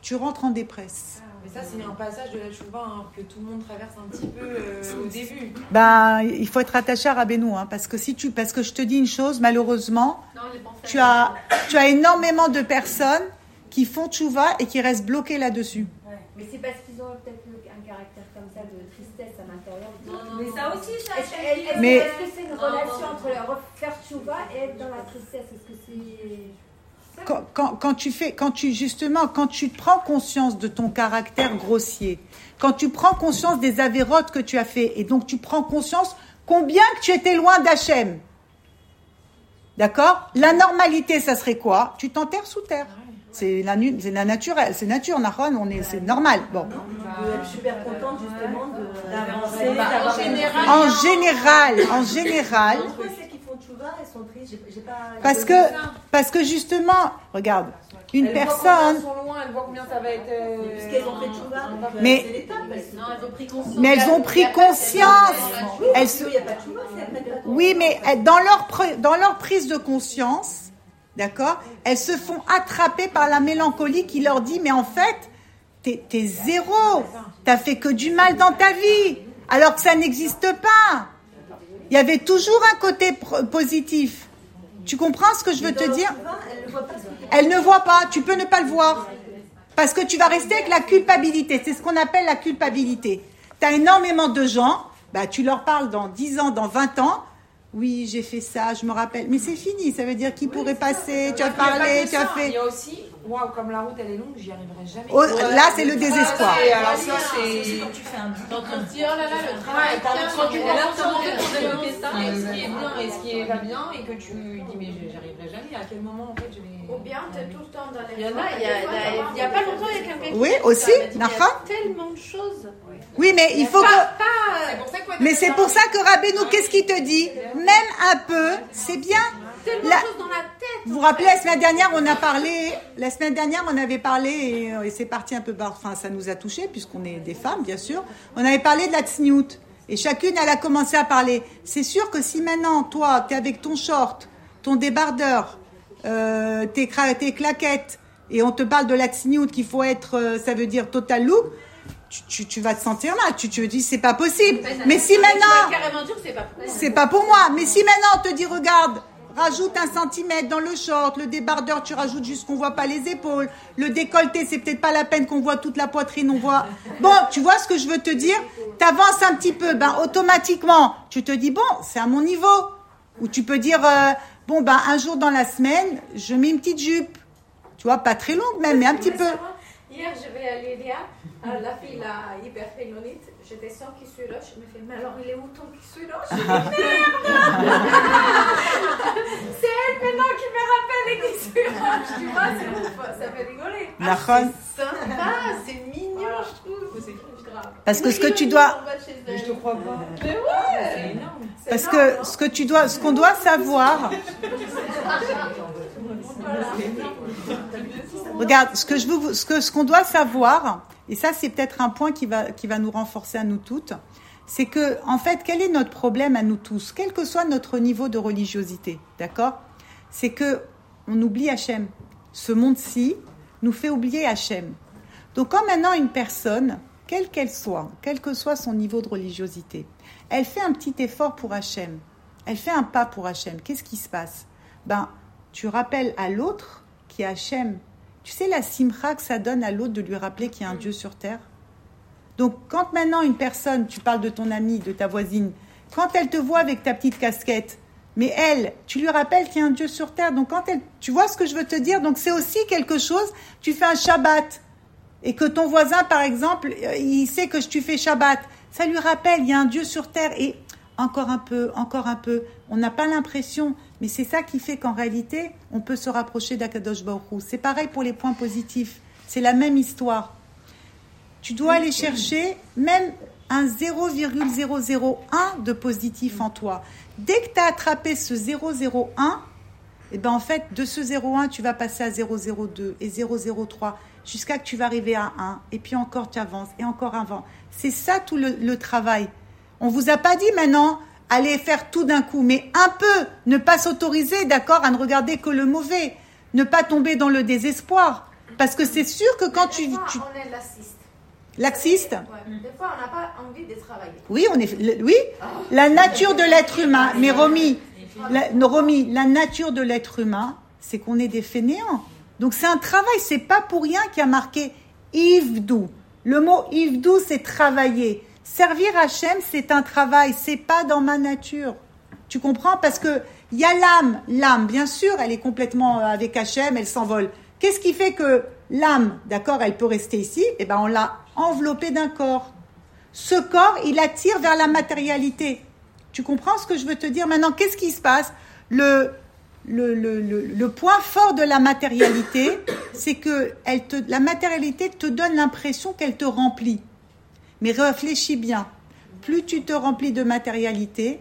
tu rentres en dépresse. Mais ça, c'est un passage de la Chouva hein, que tout le monde traverse un petit peu euh, au début. Ben, il faut être attaché à Rabbeinu, hein, parce que si tu, parce que je te dis une chose, malheureusement, Non, tu as, tu as énormément de personnes qui font tchouva et qui restent bloquées là-dessus. Mais c'est parce qu'ils ont peut-être un caractère comme ça de tristesse à l'intérieur. Non, non, Mais ça aussi, ça. Est-ce- Est-ce est-ce- Mais- est-ce que c'est une Non, relation non. entre le refaire tchouva et être dans la tristesse? Est-ce que c'est. Quand, quand, quand tu fais, quand tu justement, quand tu prends conscience de ton caractère grossier, quand tu prends conscience des avérotes que tu as fait, et donc tu prends conscience combien que tu étais loin d'Hachem. D'accord? La normalité, ça serait quoi? Tu t'enterres sous terre. C'est la, nu- c'est la naturelle, c'est nature, Nahon, on est, c'est normal. Bon. Je suis super contente justement de- d'avancer. Bah, en général, En général, en général, Pourquoi c'est qu'ils font tchouva Elles sont tristes. J'ai- j'ai pas- parce que, parce que justement, regarde, une personne, combien elles sont loin, elle voit combien ça va être. euh, Parce qu'elles ont fait tchouva. Mais- c'est l'étape, elles sont- Non, elles ont pris conscience. mais elles ont pris conscience. Elles se- Oui, mais elles- dans leur, pre- dans leur prise de conscience, d'accord, elles se font attraper par la mélancolie qui leur dit, mais en fait, t'es t'es zéro, t'as fait que du mal dans ta vie, alors que ça n'existe pas. Il y avait toujours un côté positif. Tu comprends ce que je veux te dire? Elle ne voit pas, tu peux ne pas le voir. Parce que tu vas rester avec la culpabilité. C'est ce qu'on appelle la culpabilité. Tu as énormément de gens, bah, tu leur parles dans 10 ans, dans 20 ans. Oui, j'ai fait ça, je me rappelle. Mais c'est fini, ça veut dire qui pourrait passer, tu as parlé, tu as ça, Il fait. y a aussi, waouh, comme la route elle est longue, j'y arriverai jamais. Oh, là, c'est le désespoir. Et alors ça, c'est. Quand tu fais un Quand on se dit, oh là là, le Ouais, travail, quand, tu pour développer ça ce qui est bien et ce qui est pas bien et que tu dis mais j'y arriverai jamais. À quel moment en fait je vais. Ou bien t'es tout le temps dans les Il y en a, il y a, pas longtemps, il y a quelqu'un qui Oui, aussi, tellement de choses. Oui, mais il faut que. Pas, pas, C'est pour ça que Mais c'est pour ça que Rabbeinu, qu'est-ce qu'il te dit? Même un peu, c'est bien. Tellement La- de choses dans la tête. Vous vous rappelez, la semaine dernière, on a parlé, la semaine dernière, on avait parlé, et, et c'est parti un peu par, enfin, ça nous a touché, puisqu'on est des femmes, bien sûr. On avait parlé de la tsniout. Et chacune, elle a commencé à parler. C'est sûr que si maintenant, toi, t'es avec ton short, ton débardeur, euh, tes, cra- tes claquettes, et on te parle de la tsniout qu'il faut être, euh, ça veut dire total look, tu, tu, tu vas te sentir mal. Tu te dis, c'est pas possible. Mais si maintenant, c'est pas pas pour moi. Mais si maintenant on te dit, regarde, rajoute un centimètre dans le short, le débardeur, tu rajoutes juste qu'on voit pas les épaules, le décolleté, c'est peut-être pas la peine qu'on voit toute la poitrine, on voit. Bon, tu vois ce que je veux te dire? T'avances un petit peu, ben automatiquement, tu te dis bon, c'est à mon niveau. Ou tu peux dire euh, bon ben un jour dans la semaine, je mets une petite jupe. Tu vois, pas très longue même, mais un petit peu. Hier, je vais à Lydia, euh, la fille là, hyper. Je descends qui suis roche. Je me fais, mais alors il est où ton qui suis roche Je dis, merde C'est elle maintenant qui me rappelle les qui suis roche. Tu vois, c'est ouf, ça fait rigoler. Nahon. Sympa, c'est mignon, je trouve. C'est grave. Parce que ce que tu dois, Mais Je te crois pas. Mais ouais parce que ce que tu dois, ce qu'on doit savoir. Regarde, ce que je veux, vous- ce que ce qu'on doit savoir, et ça c'est peut-être un point qui va qui va nous renforcer à nous toutes, c'est que en fait, quel est notre problème à nous tous, quel que soit notre niveau de religiosité, d'accord? C'est que on oublie Hachem. Ce monde-ci nous fait oublier Hachem. Donc quand maintenant une personne, quelle qu'elle soit, quel que soit son niveau de religiosité, elle fait un petit effort pour Hachem, elle fait un pas pour Hachem, qu'est-ce qui se passe? Ben, tu rappelles à l'autre qui est Hachem. Tu sais la simra que ça donne à l'autre de lui rappeler qu'il y a un Dieu sur terre Donc quand maintenant une personne, tu parles de ton amie, de ta voisine, quand elle te voit avec ta petite casquette, mais elle, tu lui rappelles qu'il y a un Dieu sur terre. Donc quand elle, tu vois ce que je veux te dire? Donc c'est aussi quelque chose. Tu fais un Shabbat et que ton voisin, par exemple, euh, il sait que tu fais Shabbat. Ça lui rappelle, il y a un Dieu sur terre et encore un peu, encore un peu. On n'a pas l'impression, mais c'est ça qui fait qu'en réalité, on peut se rapprocher d'Akadosh Baruch. C'est pareil pour les points positifs. C'est la même histoire. Tu dois aller chercher même un 0,001 de positif en toi. Dès que tu as attrapé ce 001, et ben en fait, de ce 0,1, tu vas passer à 0,02 et 0,03 jusqu'à que tu vas arriver à 1. Et puis encore, tu avances et encore avant. C'est ça tout le, le travail. On vous a pas dit maintenant, allez faire tout d'un coup, mais un peu, ne pas s'autoriser, d'accord, à ne regarder que le mauvais, ne pas tomber dans le désespoir. Parce que c'est sûr que quand tu, tu on est laxiste. laxiste, Ouais. Des fois, on n'a pas envie de travailler. oui, on est, le- oui, la nature de l'être humain. Mais Romy, la, non, Romy, la nature de l'être humain, c'est qu'on est des fainéants. Donc c'est un travail. C'est pas pour rien qu'il y a marqué Ivdou. Le mot Ivdou, c'est travailler. Servir Hachem, c'est un travail. C'est pas dans ma nature. Tu comprends? Parce que il y a l'âme. L'âme, bien sûr, elle est complètement euh, avec Hachem, elle s'envole. Qu'est-ce qui fait que l'âme, d'accord, elle peut rester ici? Eh ben, on l'a enveloppée d'un corps. Ce corps, il attire vers la matérialité. Tu comprends ce que je veux te dire? Maintenant, qu'est-ce qui se passe? Le, le, le, le, le point fort de la matérialité, c'est que elle te, la matérialité te donne l'impression qu'elle te remplit. Mais réfléchis bien. Plus tu te remplis de matérialité,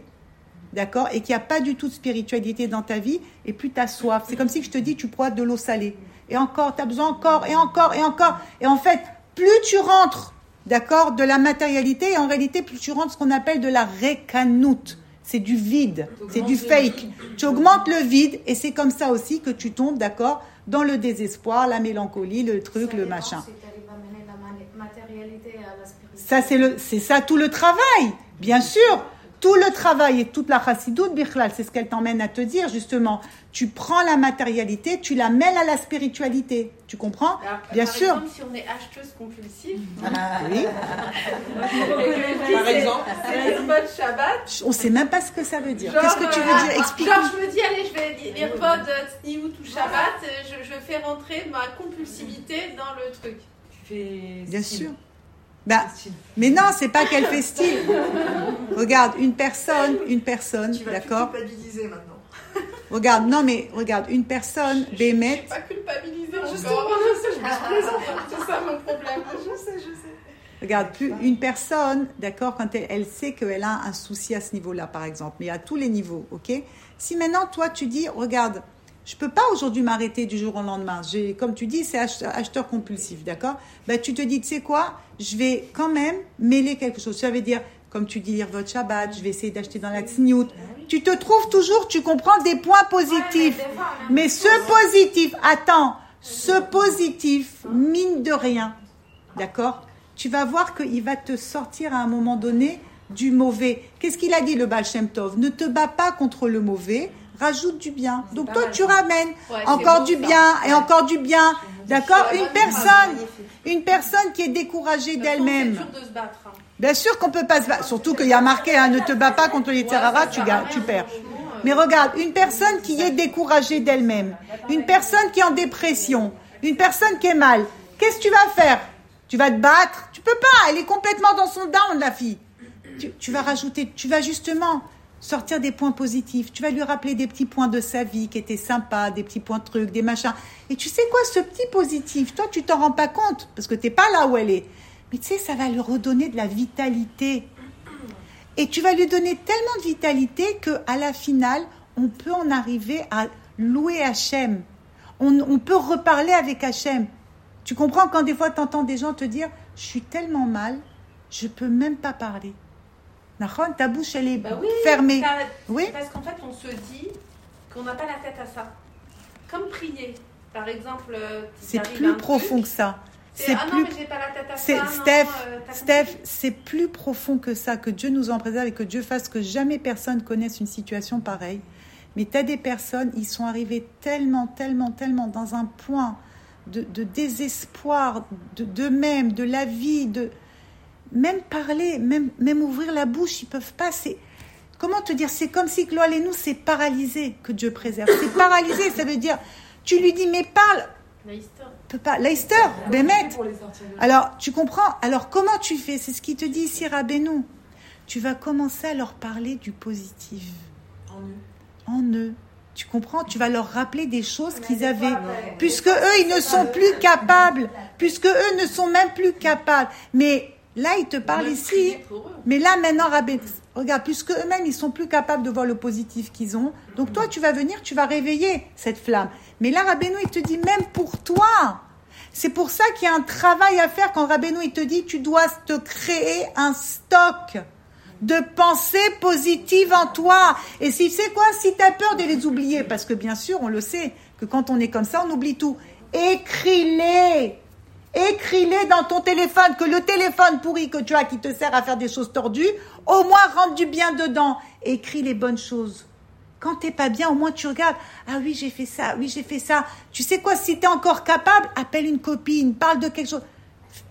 d'accord, et qu'il n'y a pas du tout de spiritualité dans ta vie, et plus tu as soif. C'est comme si je te dis, tu bois de l'eau salée. Et encore, tu as besoin encore, et encore, et encore. Et en fait, plus tu rentres, d'accord, de la matérialité, et en réalité, plus tu rentres ce qu'on appelle de la récanoute. C'est du vide, c'est du fake. Tu augmentes le vide, et c'est comme ça aussi que tu tombes, d'accord, dans le désespoir, la mélancolie, le truc, Ça le machin. Si tu arrives à mener la mani- matérialité à la spiritualité. Ça, c'est le, c'est ça tout le travail, bien sûr. Tout le travail et toute la chassidoute, Bichlal, c'est ce qu'elle t'emmène à te dire, justement. Tu prends la matérialité, tu la mêles à la spiritualité. Tu comprends Alors, Bien par sûr. exemple, si on est acheteuse compulsive, Oui. Par exemple. c'est Shabbat. On sait même pas ce que ça veut dire. Genre, Qu'est-ce que tu veux euh, dire Explique. Genre, je me dis, allez, je vais lire pod Tsniout ou Shabbat, euh, je, je fais rentrer ma compulsivité dans le truc. Tu fais. Bien sûr. Bah, mais non, c'est pas qu'elle fait style. Regarde, une personne, une personne, Tu vas d'accord culpabiliser maintenant. Regarde, non mais regarde, une personne, Je Bémet, suis pas culpabilisée Justement, je sais, je plaisante. C'est ça mon problème. Je sais, je sais. Regarde, plus une personne, d'accord, quand elle, elle sait qu'elle a un souci à ce niveau-là, par exemple, mais à tous les niveaux, ok Si maintenant, toi, tu dis, regarde, Je peux pas aujourd'hui m'arrêter du jour au lendemain. J'ai, comme tu dis, c'est ach- acheteur compulsif, d'accord? Ben tu te dis, tu sais quoi? Je vais quand même mêler quelque chose. Ça veut dire, comme tu dis, lire votre Shabbat. Je vais essayer d'acheter dans la Tzniut. Tu te trouves toujours, tu comprends des points positifs. Mais ce positif, attends, ce positif, mine de rien, d'accord? Tu vas voir qu'il va te sortir à un moment donné du mauvais. Qu'est-ce qu'il a dit le Baal Shem Tov? Ne te bats pas contre le mauvais, rajoute du bien. Donc toi, tu ramènes Ouais, c'est encore du ça. bien et Ouais. encore du bien. D'accord Une personne, une personne qui est découragée d'elle-même. Hein. Bien sûr qu'on peut pas se battre. Surtout qu'il y a marqué, hein, ne te bats pas contre les terraras, tu, tu perds. Mais regarde, une personne qui est découragée d'elle-même, une personne qui est en dépression, une personne qui est mal, qu'est-ce que tu vas faire? Tu vas te battre? Tu peux pas, elle est complètement dans son down, la fille. Tu, tu vas rajouter, tu vas justement sortir des points positifs. Tu vas lui rappeler des petits points de sa vie qui étaient sympas, des petits points trucs, des machins. Et tu sais quoi, ce petit positif, toi, tu t'en rends pas compte parce que t'es pas là où elle est. Mais tu sais, ça va lui redonner de la vitalité. Et tu vas lui donner tellement de vitalité que à la finale, on peut en arriver à louer Hachem. On, on peut reparler avec Hachem. Tu comprends quand des fois tu entends des gens te dire Je suis tellement mal, je peux même pas parler. Nahon, ta bouche elle est Bah oui, fermée. Oui. Parce qu'en fait, on se dit qu'on n'a pas la tête à ça. Comme prier. Par exemple, euh, C'est plus profond truc, que ça. c'est ah non, plus mais j'ai pas la tête à C'est ça. non, Steph, euh, Steph, c'est plus profond que ça, que Dieu nous en préserve et que Dieu fasse que jamais personne connaisse une situation pareille. Mais tu as des personnes, ils sont arrivés tellement, tellement, tellement dans un point de, de désespoir de- d'eux-mêmes, de, la vie, de même parler, même, même ouvrir la bouche, ils peuvent pas. C'est comment te dire C'est comme si Gloire et nous, c'est paralysé que Dieu préserve. C'est paralysé, ça veut dire tu lui dis mais parle, peut pas. Leicester, Bémet. Alors, tu comprends? Alors, comment tu fais? C'est ce qu'il te dit ici, Rabbeinu. Tu vas commencer à leur parler du positif. En eux. Tu comprends? Tu vas leur rappeler des choses qu'ils avaient. Puisque eux, ils ne sont plus capables. Puisque eux ne sont même plus capables. Mais là, ils te Même ici. Mais là, maintenant, Rabbeinu, regarde, puisque eux-mêmes, ils sont plus capables de voir le positif qu'ils ont. Donc, toi, tu vas venir, tu vas réveiller cette flamme. Mais là, Rabbeinu, il te dit, même pour toi, c'est pour ça qu'il y a un travail à faire quand Rabbeinu, il te dit, tu dois te créer un stock de pensées positives en toi. Et si c'est quoi Si tu as peur de les oublier, parce que bien sûr, on le sait, que quand on est comme ça, on oublie tout. Écris-les Écris-les dans ton téléphone, que le téléphone pourri que tu as qui te sert à faire des choses tordues, au moins rentre du bien dedans. Écris les bonnes choses. Quand t'es pas bien, au moins tu regardes. Ah oui, j'ai fait ça, oui, j'ai fait ça. Tu sais quoi, si tu es encore capable, appelle une copine, parle de quelque chose.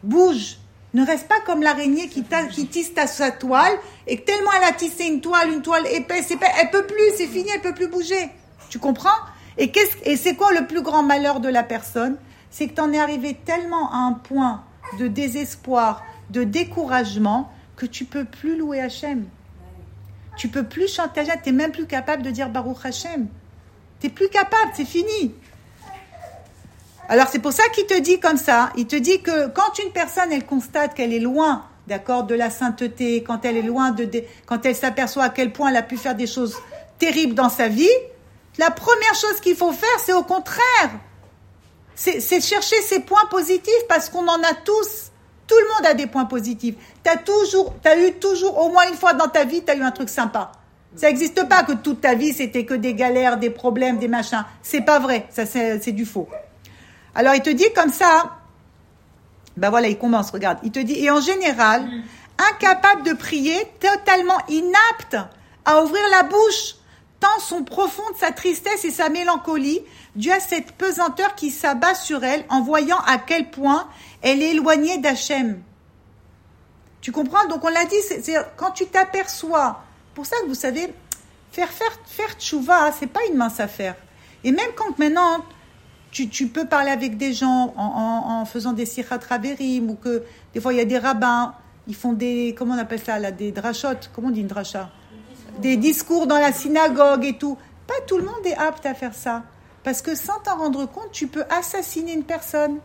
Bouge. Ne reste pas comme l'araignée qui, tisse ta sa toile et que tellement elle a tissé une toile, une toile épaisse, épaisse, elle peut plus, c'est fini, elle peut plus bouger. Tu comprends? Et c'est quoi le plus grand malheur de la personne? C'est que tu en es arrivé tellement à un point de désespoir, de découragement que tu peux plus louer Hachem. Tu peux plus chanter Hachem, tu n'es même plus capable de dire Baruch Hachem. Tu plus capable, c'est fini. Alors c'est pour ça qu'il te dit comme ça. Il te dit que quand une personne, elle constate qu'elle est loin, d'accord, de la sainteté, quand elle est loin de, quand elle s'aperçoit à quel point elle a pu faire des choses terribles dans sa vie, la première chose qu'il faut faire, c'est au contraire, c'est chercher ses points positifs parce qu'on en a tous. Tout le monde a des points positifs. Tu as toujours, as eu toujours, au moins une fois dans ta vie, tu as eu un truc sympa. Ça n'existe pas que toute ta vie, c'était que des galères, des problèmes, des machins. C'est pas vrai. Ça, c'est c'est du faux. Alors, il te dit comme ça. Ben voilà, il commence, regarde. Il te dit, et en général, incapable de prier, totalement inapte à ouvrir la bouche, tant sont profondes sa tristesse et sa mélancolie, dû à cette pesanteur qui s'abat sur elle en voyant à quel point elle est éloignée d'Hachem. Tu comprends? Donc on l'a dit, c'est quand tu t'aperçois. Pour ça que vous savez, faire faire faire tchouva, c'est pas une mince affaire. Et même quand maintenant tu, tu peux parler avec des gens en, faisant des sirhat raverim ou que des fois il y a des rabbins, ils font des comment on appelle ça là, des drachot, comment on dit une dracha? Des discours dans la synagogue et tout. Pas tout le monde est apte à faire ça. Parce que sans t'en rendre compte, tu peux assassiner une personne.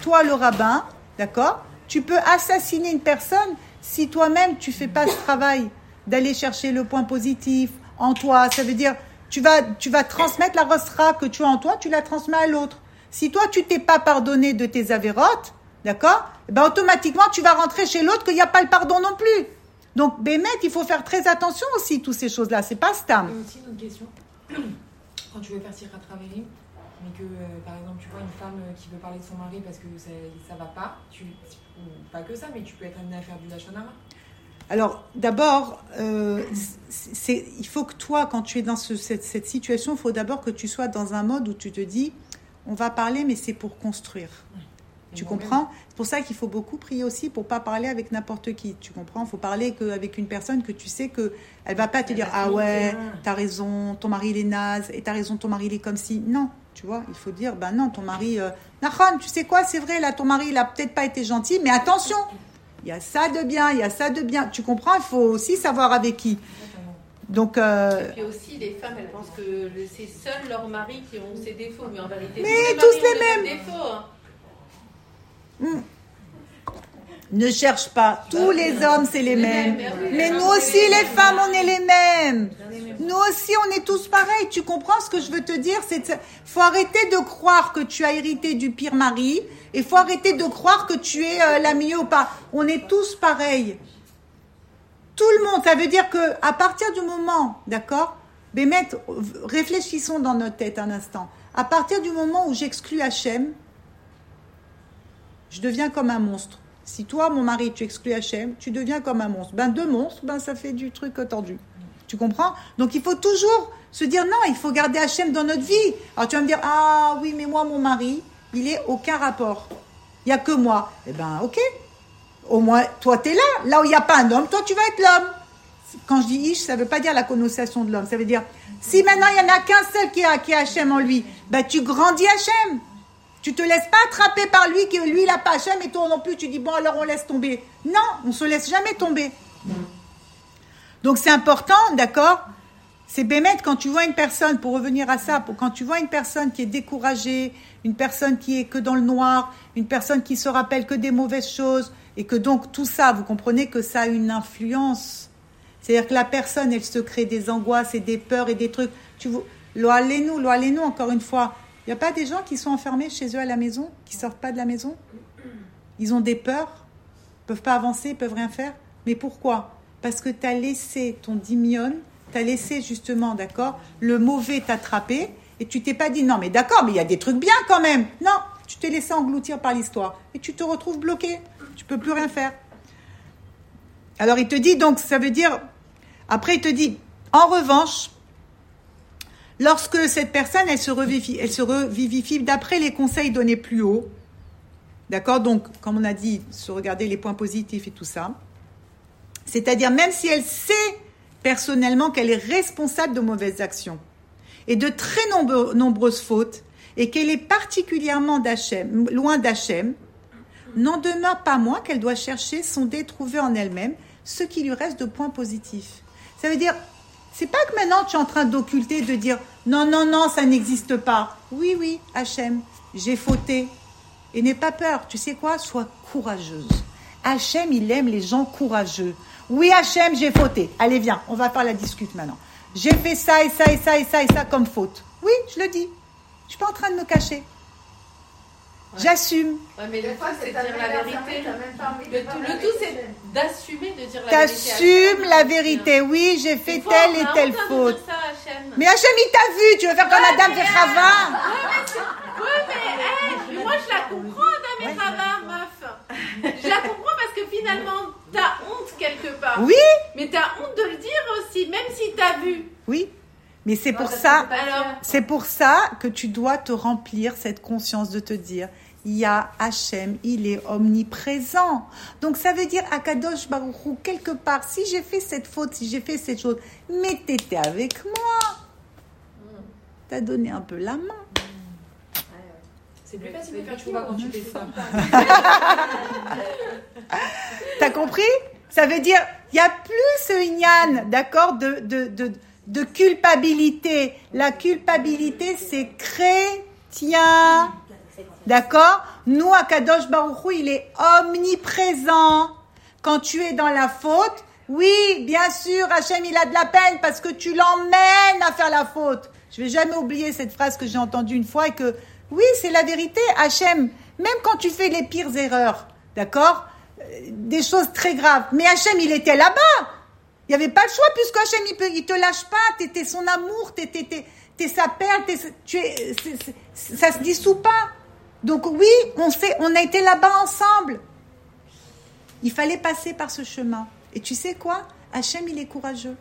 Toi, le rabbin, d'accord Tu peux assassiner une personne si toi-même tu fais pas ce travail d'aller chercher le point positif en toi. Ça veut dire tu vas, tu vas transmettre la rosra que tu as en toi, tu la transmets à l'autre. Si toi, tu t'es pas pardonné de tes avérotes, d'accord Eh ben, automatiquement, tu vas rentrer chez l'autre qu'il n'y a pas le pardon non plus. Donc, Bémet, il faut faire très attention aussi, toutes ces choses-là. C'est pas stam. Et aussi une autre question. Quand tu veux faire à travailler, mais que euh, par exemple tu vois une femme euh, qui veut parler de son mari parce que ça, ça va pas, tu, pas que ça, mais tu peux être amené à faire du lachonara. Alors, d'abord, euh, il faut que toi, quand tu es dans ce- cette, cette situation, il faut d'abord que tu sois dans un mode où tu te dis, on va parler, mais c'est pour construire. Tu comprends? C'est pour ça qu'il faut beaucoup prier aussi pour pas parler avec n'importe qui. Tu comprends? Il faut parler avec une personne que tu sais que elle va pas te dire ah ouais, t'as raison, ton mari il est naze et t'as raison, ton mari il est comme si. Non, tu vois, il faut dire ben non, ton mari. Euh, Nahon, tu sais quoi? C'est vrai là, ton mari il a peut-être pas été gentil, mais attention, il y a ça de bien, il y a ça de bien. Tu comprends? Il faut aussi savoir avec qui. Donc euh, Et puis aussi, les femmes, elles pensent que c'est seuls leurs maris qui ont ces défauts. Mais en vérité, Mais tous tous les, mêmes. défauts. hein. Ne cherche pas. Tous les hommes, c'est les mêmes. Mais nous aussi, les femmes, on est les mêmes. Nous aussi, on est tous pareils. Tu comprends ce que je veux te dire? C'est faut arrêter de croire que tu as hérité du pire mari et faut arrêter de croire que tu es euh, la mieux ou pas. On est tous pareils. Tout le monde. Ça veut dire que à partir du moment, d'accord? Bémet, réfléchissons dans notre tête un instant. À partir du moment où j'exclus Hachem, je deviens comme un monstre. Si toi, mon mari, tu exclus Hachem, tu deviens comme un monstre. Ben, deux monstres, ben, ça fait du truc tordu. Tu comprends? Donc, il faut toujours se dire non, il faut garder Hachem dans notre vie. Alors, tu vas me dire, ah oui, mais moi, mon mari, il est aucun rapport. Il n'y a que moi. Eh ben, ok. Au moins, toi, tu es là. Là où il n'y a pas un homme, toi, tu vas être l'homme. Quand je dis ish, ça ne veut pas dire la connotation de l'homme. Ça veut dire, si maintenant il n'y en a qu'un seul qui a, qui Hachem en lui, ben, tu grandis Hachem. Tu te laisses pas attraper par lui, que lui, il n'a pas Hachem, et toi non plus, tu dis, bon, alors on laisse tomber. Non, on se laisse jamais tomber. Donc c'est important, d'accord? C'est Bémet, quand tu vois une personne, pour revenir à ça, pour, quand tu vois une personne qui est découragée, une personne qui est que dans le noir, une personne qui se rappelle que des mauvaises choses, et que donc tout ça, vous comprenez que ça a une influence. C'est-à-dire que la personne, elle se crée des angoisses et des peurs et des trucs. Tu vois, nous nous encore une fois. Il n'y a pas des gens qui sont enfermés chez eux à la maison, qui sortent pas de la maison? Ils ont des peurs, peuvent pas avancer, peuvent rien faire. Mais pourquoi? Parce que tu as laissé ton dimion, tu as laissé justement, d'accord, le mauvais t'attraper et tu t'es pas dit non, mais d'accord, mais il y a des trucs bien quand même. Non, tu t'es laissé engloutir par l'histoire et tu te retrouves bloqué. Tu peux plus rien faire. Alors il te dit donc, ça veut dire, après il te dit, en revanche, lorsque cette personne, elle se revivifie, elle se revivifie d'après les conseils donnés plus haut, d'accord? Donc, comme on a dit, se regarder les points positifs et tout ça, c'est-à-dire même si elle sait personnellement qu'elle est responsable de mauvaises actions et de très nombreuses fautes, et qu'elle est particulièrement loin d'Hachem, n'en demeure pas moins qu'elle doit chercher, sonder, trouver en elle-même ce qui lui reste de points positifs. Ça veut dire, c'est pas que maintenant tu es en train d'occulter, de dire non, non, non, ça n'existe pas. Oui, oui, Hachem, j'ai fauté. Et n'aie pas peur, tu sais quoi? Sois courageuse. Hachem, il aime les gens courageux. Oui, Hachem, j'ai fauté. Allez, viens, on va faire la discute maintenant. J'ai fait ça et ça et ça et ça et ça comme faute. Oui, je le dis. Je suis pas en train de me cacher. J'assume. Ouais, mais le tout, c'est de dire la vérité. de Le tout, le tout, d'assumer de dire la vérité. T'assumes la vérité. Oui, j'ai fait fois, telle et telle de faute. dire ça, Hachem. Mais Hachem, il t'a vu. Tu veux faire comme Ouais, Madame mais, Verchava Ouais, mais hey, mais moi je la comprends, Adam et Rava, meuf. Je la comprends parce que finalement, t'as honte quelque part. Oui, Mais t'as honte de le dire aussi, même si t'as vu. oui. Mais c'est pour ça, c'est pour ça que tu dois te remplir cette conscience de te dire, il y a Hachem, il est omniprésent. Donc ça veut dire Akadosh Baruch Hu, quelque part, si j'ai fait cette faute, si j'ai fait cette chose, mais t'étais avec moi. T'as donné un peu la main. C'est plus facile de faire chouva quand tu fais ça. T'as compris? Ça veut dire, il y a plus ce ignan, d'accord, de, de, de, de culpabilité. La culpabilité, c'est chrétien. D'accord? Nous, à Kadosh Baruch Hu, il est omniprésent. Quand tu es dans la faute, Oui, bien sûr, Hachem, il a de la peine parce que tu l'emmènes à faire la faute. Je vais jamais oublier cette phrase que j'ai entendue une fois et que, oui, c'est la vérité, Hachem. Même quand tu fais les pires erreurs, d'accord? Euh, Des choses très graves. Mais Hachem, il était là-bas. Il n'y avait pas le choix puisque Hachem, il, peut, il te lâche pas. T'étais son amour, t'étais, t'es, sa perle, t'es, tu ça se dissout pas. Donc oui, on a été là-bas ensemble. Il fallait passer par ce chemin. Et tu sais quoi? Hachem, il est courageux.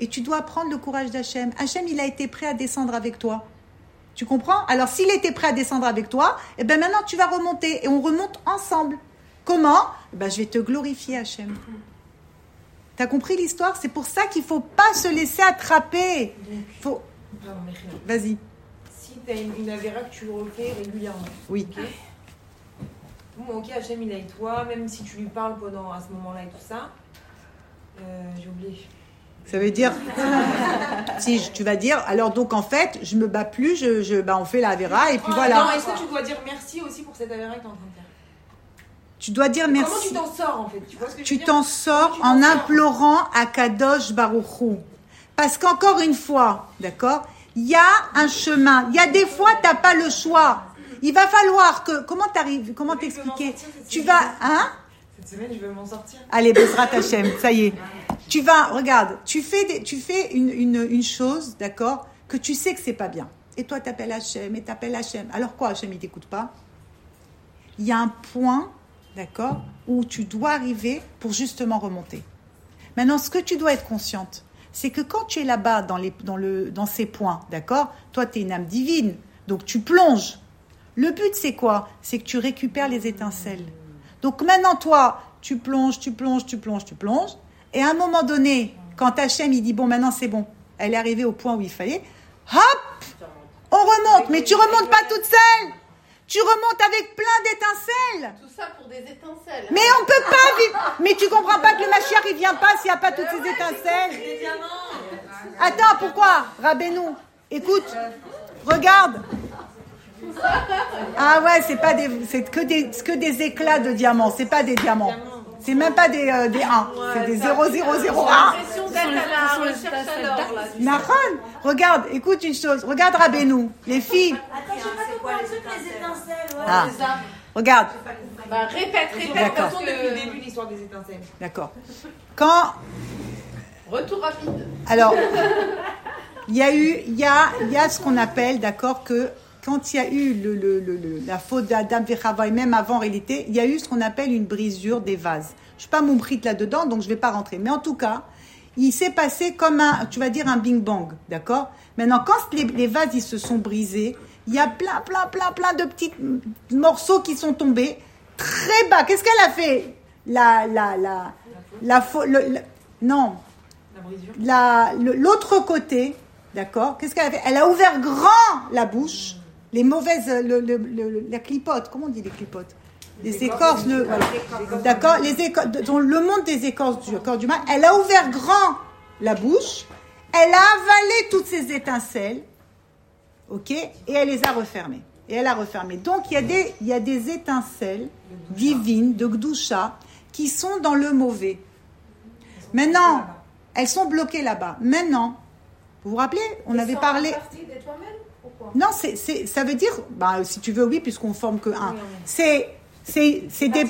Et tu dois prendre le courage d'Hachem. Hachem, il a été prêt à descendre avec toi. Tu comprends? Alors, s'il était prêt à descendre avec toi, eh ben maintenant, tu vas remonter. Et on remonte ensemble. Comment? Eh ben, Je vais te glorifier, Hachem. T'as compris l'histoire? C'est pour ça qu'il faut pas se laisser attraper. Faut... Vas-y. Si tu as une, une avéra que tu refais régulièrement, Oui. ok Bon, ok, Hachem, il toi, même si tu lui parles pendant à ce moment-là et tout ça. Euh, J'ai oublié. Ça veut dire, si je- tu vas dire, alors donc en fait, je me bats plus, je, je, bah, on fait la Vera et puis Non, voilà. est-ce que tu dois dire merci aussi pour cette avéra que tu es en train de faire? Tu dois dire Comment merci. tu t'en sors en fait? Tu vois ce que je Tu veux dire? t'en sors en implorant à Kadosh Baruchou. Parce qu'encore une fois, d'accord, il y a un chemin. Il y a des fois, tu n'as pas le choix. Il va falloir que. Comment t'arrives Comment t'expliquer Tu vas. Hein? Cette semaine, je vais m'en sortir. Allez, Bezrat Hachem, ça y est. Tu vas, regarde, tu fais, des- tu fais une, une, une chose, d'accord, que tu sais que c'est pas bien. Et toi, t'appelles Hachem, et t'appelles Hachem. Alors quoi, Hachem, il t'écoute pas? Il y a un point, d'accord, où tu dois arriver pour justement remonter. Maintenant, ce que tu dois être consciente, c'est que quand tu es là-bas dans, les, dans, le, dans ces points, d'accord, toi, tu es une âme divine, donc tu plonges. Le but, c'est quoi C'est que tu récupères les étincelles. Donc maintenant, toi, tu plonges, tu plonges, tu plonges, tu plonges. Et à un moment donné, quand Hachem, il dit, bon, maintenant c'est bon, elle est arrivée au point où il fallait, hop, on remonte. Mais tu remontes pas toute seule. Tu remontes avec plein d'étincelles. Tout ça pour des étincelles. Mais on peut pas vivre. Mais tu comprends pas que le Mashiach, il vient pas s'il n'y a pas toutes ces étincelles. Attends, pourquoi? Rabbeinu, écoute, regarde. Ah ouais, c'est pas des, c'est que des, c'est que des éclats de diamants. C'est pas des diamants. C'est même pas des, euh, des 1. C'est des 0, 0, 0, 1. J'ai l'impression d'être à la recherche à l'or là. Nahon, regarde, écoute une chose. Regarde Rabbeinu, les filles. Attends, les étincelles. Ouais. Ah, regarde, Bah répète, répète depuis le début l'histoire des étincelles. d'accord. Quand retour rapide. Alors, il y a eu, il y a, il y a ce qu'on appelle, d'accord, que quand il y a eu le, le- le- le- la faute d'Adam et même avant en réalité, il y a eu ce qu'on appelle une brisure des vases. Je suis pas mon là-dedans, donc je vais pas rentrer. Mais en tout cas, il s'est passé comme un, tu vas dire un bing bang, d'accord? Maintenant, quand les, les vases ils se sont brisés, il y a plein, plein, plein, plein de petits morceaux qui sont tombés. Très bas. Qu'est-ce qu'elle a fait? La, la, la, la, fau- le- le- non, La l'autre côté, d'accord? Qu'est-ce qu'elle a fait? Elle a ouvert grand la bouche, les mauvaises, le, le- le- la clipote, comment on dit les clipotes? Les écorces, le, voilà. d'accord? Les écorces, dans le monde des écorces du corps du mal, elle a ouvert grand la bouche, elle a avalé toutes ces étincelles, ok Et elle les a refermées. Et elle a refermé. Donc il y a des, il y a des étincelles divines de Gdusha qui sont dans le mauvais. Maintenant, elles sont bloquées là-bas. Maintenant, vous vous rappelez, on avait parlé. de toi-même ou quoi? Non, c'est, c'est- ça veut dire, bah, si tu veux, oui, puisqu'on forme que un. C'est, c'est, c'est des,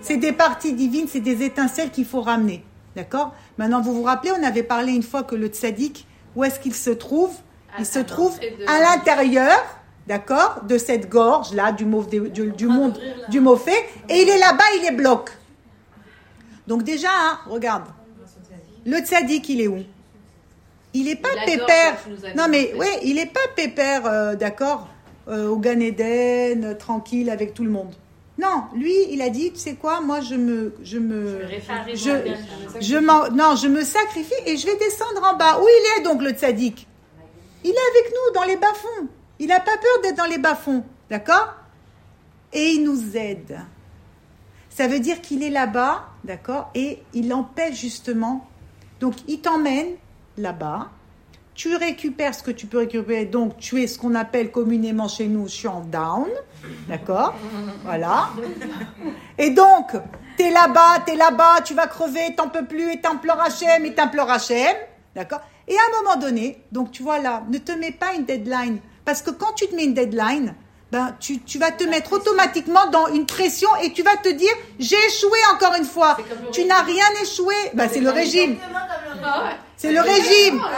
c'est des parties divines, c'est des étincelles qu'il faut ramener. D'accord? Maintenant, vous vous rappelez, on avait parlé une fois que le tzaddik, où est-ce qu'il se trouve? Il se trouve à l'intérieur, d'accord, de cette gorge-là, du, mauve, du, du monde, du mauvais, et il est là-bas, il est bloc. Donc déjà, hein, regarde, le tzaddik, il est où? Il n'est pas pépère. Non mais oui, il n'est pas pépère, d'accord, euh, au Gan Eden, euh, tranquille avec tout le monde. Non, lui, il a dit, tu sais quoi, moi je me, je me, je, je non, je me sacrifie et je vais descendre en bas. Où il est donc le tzaddik? Il est avec nous dans les bas-fonds. Il n'a pas peur d'être dans les bas-fonds, d'accord? Et il nous aide. Ça veut dire qu'il est là-bas, d'accord? Et il empêche justement. Donc il t'emmène là-bas. Tu récupères ce que tu peux récupérer. Donc tu es ce qu'on appelle communément chez nous, je suis en down, d'accord? Voilà. Et donc, T'es là-bas, t'es là-bas, tu vas crever, t'en peux plus, et t'implores Hachem, et t'implores Hachem. D'accord? Et à un moment donné, donc tu vois là, ne te mets pas une deadline. Parce que quand tu te mets une deadline, ben, tu, tu vas te mettre automatiquement dans une pression et tu vas te dire j'ai échoué encore une fois. Tu n'as rien échoué. Ben, c'est le régime. C'est le régime.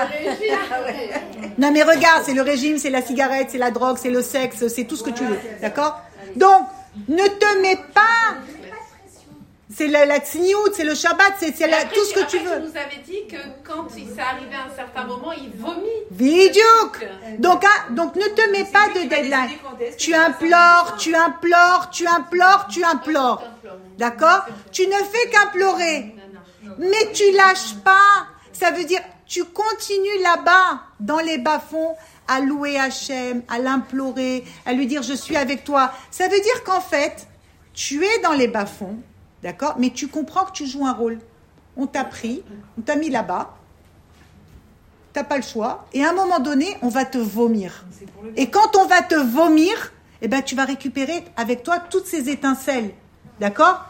Non mais regarde, c'est le régime, c'est la cigarette, c'est la drogue, c'est le sexe, c'est tout ce que tu veux. D'accord? Donc, ne te mets pas. C'est la, la c'est le Shabbat, c'est c'est la- Après, tout ce que après, tu veux. nous avais dit que quand il s'est arrivé à un certain moment, il vomit. Vidiouk donc, hein, donc ne te mets pas de deadline. Tu implores, tu implores, tu implores, tu implores. D'accord Tu ne fais qu'implorer. Mais tu lâches pas. Ça veut dire, tu continues là-bas, dans les bas-fonds, à louer Hachem, à l'implorer, à lui dire je suis avec toi. Ça veut dire qu'en fait, tu es dans les bas-fonds, d'accord? Mais tu comprends que tu joues un rôle. On t'a pris, on t'a mis là-bas, t'as pas le choix. Et à un moment donné, on va te vomir. Et quand on va te vomir, eh ben, tu vas récupérer avec toi toutes ces étincelles. D'accord?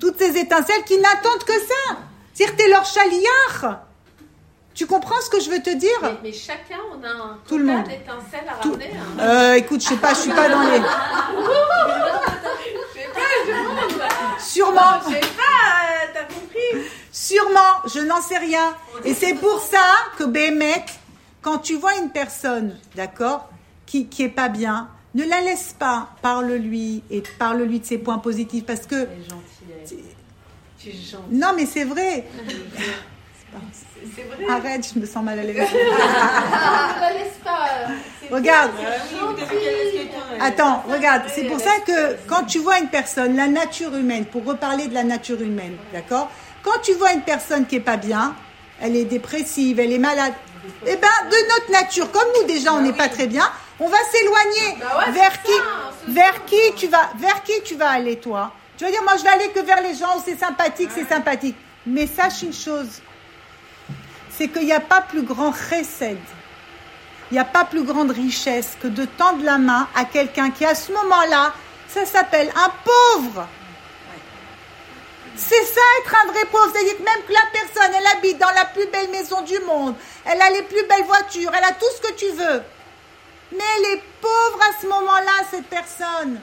Toutes ces étincelles qui n'attendent que ça. C'est-à-dire que t'es leur chaliard. Tu comprends ce que je veux te dire? Mais, mais chacun, on a un Tout le monde. d'étincelles à Tout- ramener. hein. Euh, écoute, je sais pas, je suis pas dans les. Sûrement. Je sais pas, t'as compris Sûrement, je n'en sais rien. Et c'est pour ça que Bémet, quand tu vois une personne, d'accord, qui, qui est pas bien, ne la laisse pas, parle-lui et parle-lui de ses points positifs parce que. Tu es gentil. Non, mais c'est vrai. C'est vrai. Arrête, je me sens mal à l'aise. Ah, ne la laisse pas. Regarde. Attends, regarde, c'est pour ça que quand tu vois une personne, la nature humaine, pour reparler de la nature humaine, d'accord? Quand tu vois une personne qui est pas bien, elle est dépressive, elle est malade, eh ben, de notre nature, comme nous déjà, on n'est pas très bien, on va s'éloigner. Bah vers qui? Vers qui tu vas Vers qui tu vas aller, toi? Tu vas dire, moi, je vais aller que vers les gens où c'est sympathique, c'est sympathique. Mais sache une chose, c'est qu'il n'y a pas plus grand chesed, il n'y a pas plus grande richesse que de tendre la main à quelqu'un qui, à ce moment-là, ça s'appelle un pauvre. C'est ça être un vrai pauvre, c'est-à-dire même que la personne, elle habite dans la plus belle maison du monde, elle a les plus belles voitures, elle a tout ce que tu veux. Mais elle est pauvre à ce moment-là, cette personne.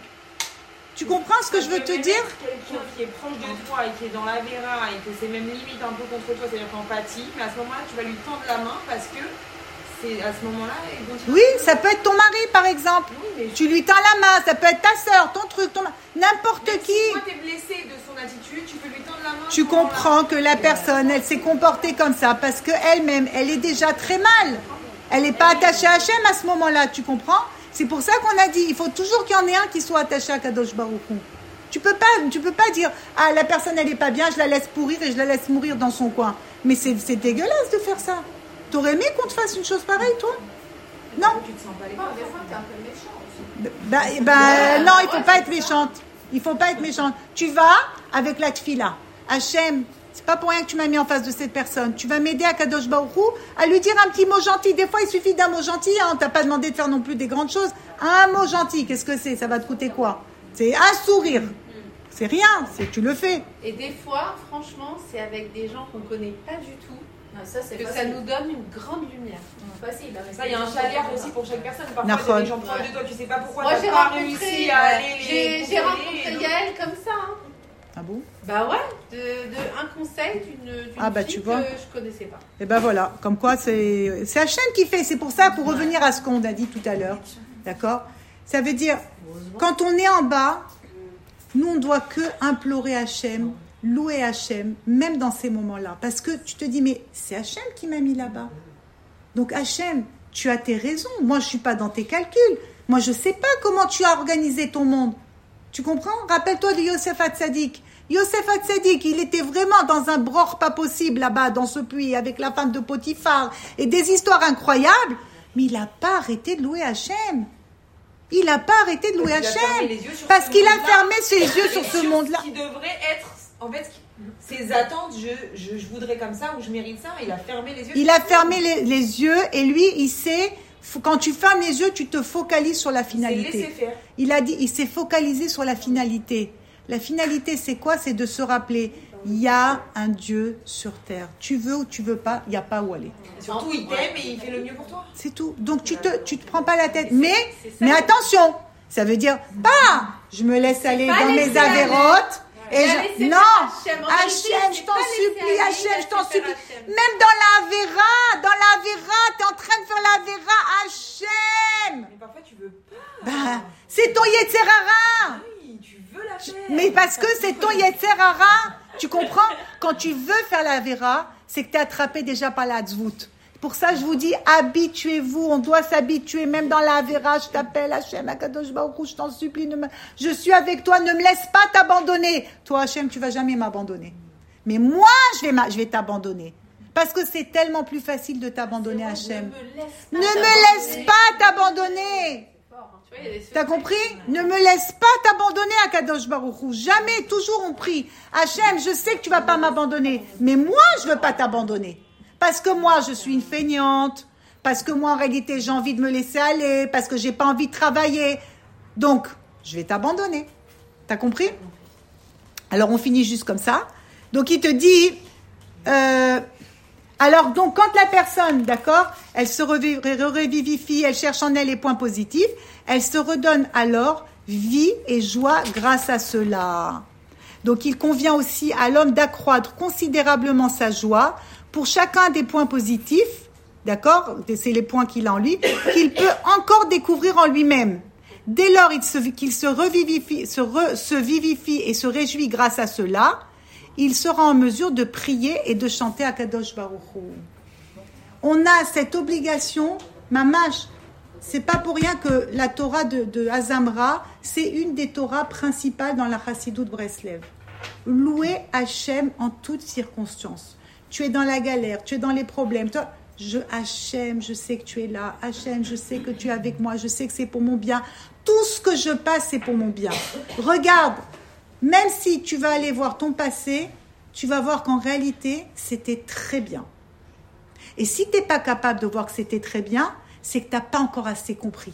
Tu comprends ce que je veux te dire Quelqu'un qui est proche de toi et qui est dans la vera et que c'est même limite un peu contre toi, c'est-à-dire qu'empathie, mais à ce moment-là, tu vas lui tendre la main parce que c'est à ce moment-là. Oui, ça peut être ton mari, par exemple. Oui, mais Tu lui tends la main, ça peut être ta soeur, ton truc, ton... n'importe qui. Si toi, t'es blessé de son attitude, tu peux lui tendre la main. Tu comprends que la personne, elle s'est comportée comme ça parce qu'elle-même, elle est déjà très mal. Elle n'est pas attachée à Hachem à ce moment-là, tu comprends? C'est pour ça qu'on a dit, il faut toujours qu'il y en ait un qui soit attaché à Kadosh Baruch Hu. Tu peux pas, tu peux pas dire, ah la personne elle est pas bien, je la laisse pourrir et je la laisse mourir dans son coin. Mais c'est c'est dégueulasse de faire ça. T'aurais aimé qu'on te fasse une chose pareille, toi? Non? Tu te sens pas les aussi. bah, bah, non, il faut pas être méchante. Il faut pas être méchante. Tu vas avec la tfila. Hachem, c'est pas pour rien que tu m'as mis en face de cette personne. Tu vas m'aider à Kadosh Baruch Hu, à lui dire un petit mot gentil. Des fois, il suffit d'un mot gentil. Hein. T'as pas demandé de faire non plus des grandes choses. Un mot gentil, qu'est-ce que c'est? Ça va te coûter quoi? C'est un sourire. C'est rien. C'est tu le fais. Et des fois, franchement, c'est avec des gens qu'on connaît pas du tout Non, ça, c'est que ça nous donne une grande lumière. Facile. hein, Ça, il y a un chaliard aussi pour chaque personne. Parfois, il y a des gens proches de toi, tu sais pas pourquoi Moi, j'ai pas rencontré, réussi à aller les j'ai rencontré Yael comme ça. hein. Ah bon Bah ouais, de, de un conseil d'une Ah bah, fille tu vois. que je connaissais pas. Et ben voilà, comme quoi c'est c'est Hachem qui fait. C'est pour ça, pour revenir à ce qu'on a dit tout à l'heure, d'accord? Ça veut dire, quand on est en bas, nous on doit que implorer Hachem, louer Hachem, même dans ces moments-là. Parce que tu te dis, mais c'est Hachem qui m'a mis là-bas. Donc Hachem, tu as tes raisons. Moi, je suis pas dans tes calculs. Moi, je sais pas comment tu as organisé ton monde. Tu comprends? Rappelle-toi de Yosef Hatzadik. Yosef Hatzadik, il était vraiment dans un bror pas possible là-bas, dans ce puits, avec la femme de Potiphar, et des histoires incroyables, mais il n'a pas arrêté de louer Hachem. Il n'a pas arrêté de louer Hachem. Parce ce qu'il a fermé ses yeux sur ce monde-là. Qui devrait être, en fait, ses attentes, je, je, je voudrais comme ça ou je mérite ça, il a fermé les yeux. Il a fermé les, les yeux et lui, il sait, faut- quand tu fermes les yeux, tu te focalises sur la finalité. faire. Il a dit, il s'est focalisé sur la finalité. La finalité, c'est quoi? C'est de se rappeler, il y a un Dieu sur terre. Tu veux ou tu veux pas, il n'y a pas où aller. Et surtout, il t'aime et il fait le mieux pour toi. C'est tout. Donc tu te, tu te prends pas la tête. Mais, mais attention, ça veut dire pas. Je me laisse aller dans mes avérotes. Et je- non, Hachem. Je t'en supplie, Hachem, je t'en supplie. Même dans la Véra, dans la Véra, t'es en train de faire la Véra, Hachem. Mais parfois, tu veux pas. Ben, c'est ton Yetzerara. Oui, tu veux la faire. Mais parce que c'est ton Yetzerara. Tu comprends? Quand tu veux faire la Véra, c'est que tu es attrapé déjà par la Tzvout. Pour ça, je vous dis, habituez-vous. On doit s'habituer, même dans la Véra. Je t'appelle, Hachem, Akadosh Baruch je t'en supplie. ne me- Je suis avec toi, ne me laisse pas t'abandonner. Toi, Hachem, tu vas jamais m'abandonner. Mais moi, je vais, m'a- je vais t'abandonner. Parce que c'est tellement plus facile de t'abandonner, Hachem. Ne me laisse pas t'abandonner. Des T'as compris Ne me laisse pas t'abandonner à Kadosh Baruch Hu. Jamais, toujours on prie. Hachem, je sais que tu vas pas m'abandonner, mais moi, je veux pas t'abandonner. Parce que moi, je suis une feignante. Parce que moi, en réalité, j'ai envie de me laisser aller. Parce que j'ai pas envie de travailler. Donc, je vais t'abandonner. T'as compris? Alors, on finit juste comme ça. Donc, il te dit... euh, alors, donc, quand la personne, d'accord, elle se revi- revivifie, elle cherche en elle les points positifs, elle se redonne alors vie et joie grâce à cela. Donc, il convient aussi à l'homme d'accroître considérablement sa joie pour chacun des points positifs, d'accord, c'est les points qu'il a en lui, qu'il peut encore découvrir en lui-même. Dès lors qu'il se revivifie, se, vivifie et se réjouit grâce à cela, il sera en mesure de prier et de chanter à Kadosh Baruch Hu. On a cette obligation, mamash, c'est pas pour rien que la Torah de, de c'est une des Torahs principales dans la Chassidut Breslev. Louer Hachem en toutes circonstances. Tu es dans la galère, tu es dans les problèmes. Toi, je Hachem, je sais que tu es là. Hachem, je sais que tu es avec moi. Je sais que c'est pour mon bien. Tout ce que je passe, c'est pour mon bien. Regarde, même si tu vas aller voir ton passé, tu vas voir qu'en réalité, c'était très bien. Et si tu n'es pas capable de voir que c'était très bien, c'est que tu n'as pas encore assez compris.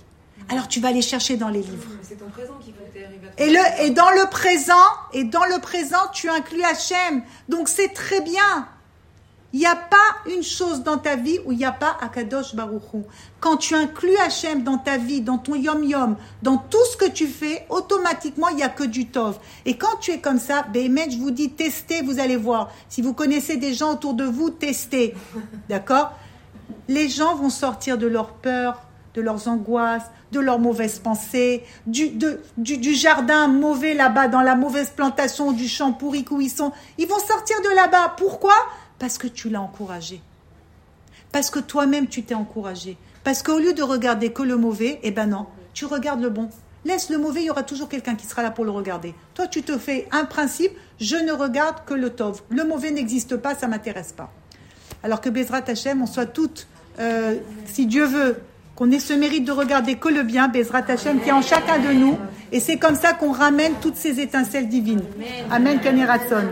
Alors tu vas aller chercher dans les livres. C'est ton présent Et, le, et dans le présent, et dans le présent, tu inclus Hachem. Donc c'est très bien. Il n'y a pas une chose dans ta vie où il n'y a pas Akadosh Baruchou. Quand tu inclus Hachem dans ta vie, dans ton yom-yom, dans tout ce que tu fais, automatiquement, il n'y a que du tov. Et quand tu es comme ça, Béhémet, je vous dis, testez, vous allez voir. Si vous connaissez des gens autour de vous, testez. D'accord? Les gens vont sortir de leur peur, de leurs angoisses, de leurs mauvaises pensées, du, du, du jardin mauvais là-bas, dans la mauvaise plantation, du champ pourri où ils sont. Ils vont sortir de là-bas. Pourquoi? Parce que tu l'as encouragé. Parce que toi-même, tu t'es encouragé. Parce qu'au lieu de regarder que le mauvais, eh ben non, tu regardes le bon. Laisse le mauvais, il y aura toujours quelqu'un qui sera là pour le regarder. Toi, tu te fais un principe, je ne regarde que le tov. Le mauvais n'existe pas, ça m'intéresse pas. Alors que Bezrat Hachem, on soit toutes, euh, si Dieu veut, qu'on ait ce mérite de regarder que le bien, Bezrat Hachem, qui est en chacun de nous. Et c'est comme ça qu'on ramène toutes ces étincelles divines. Amen, Kaneratson.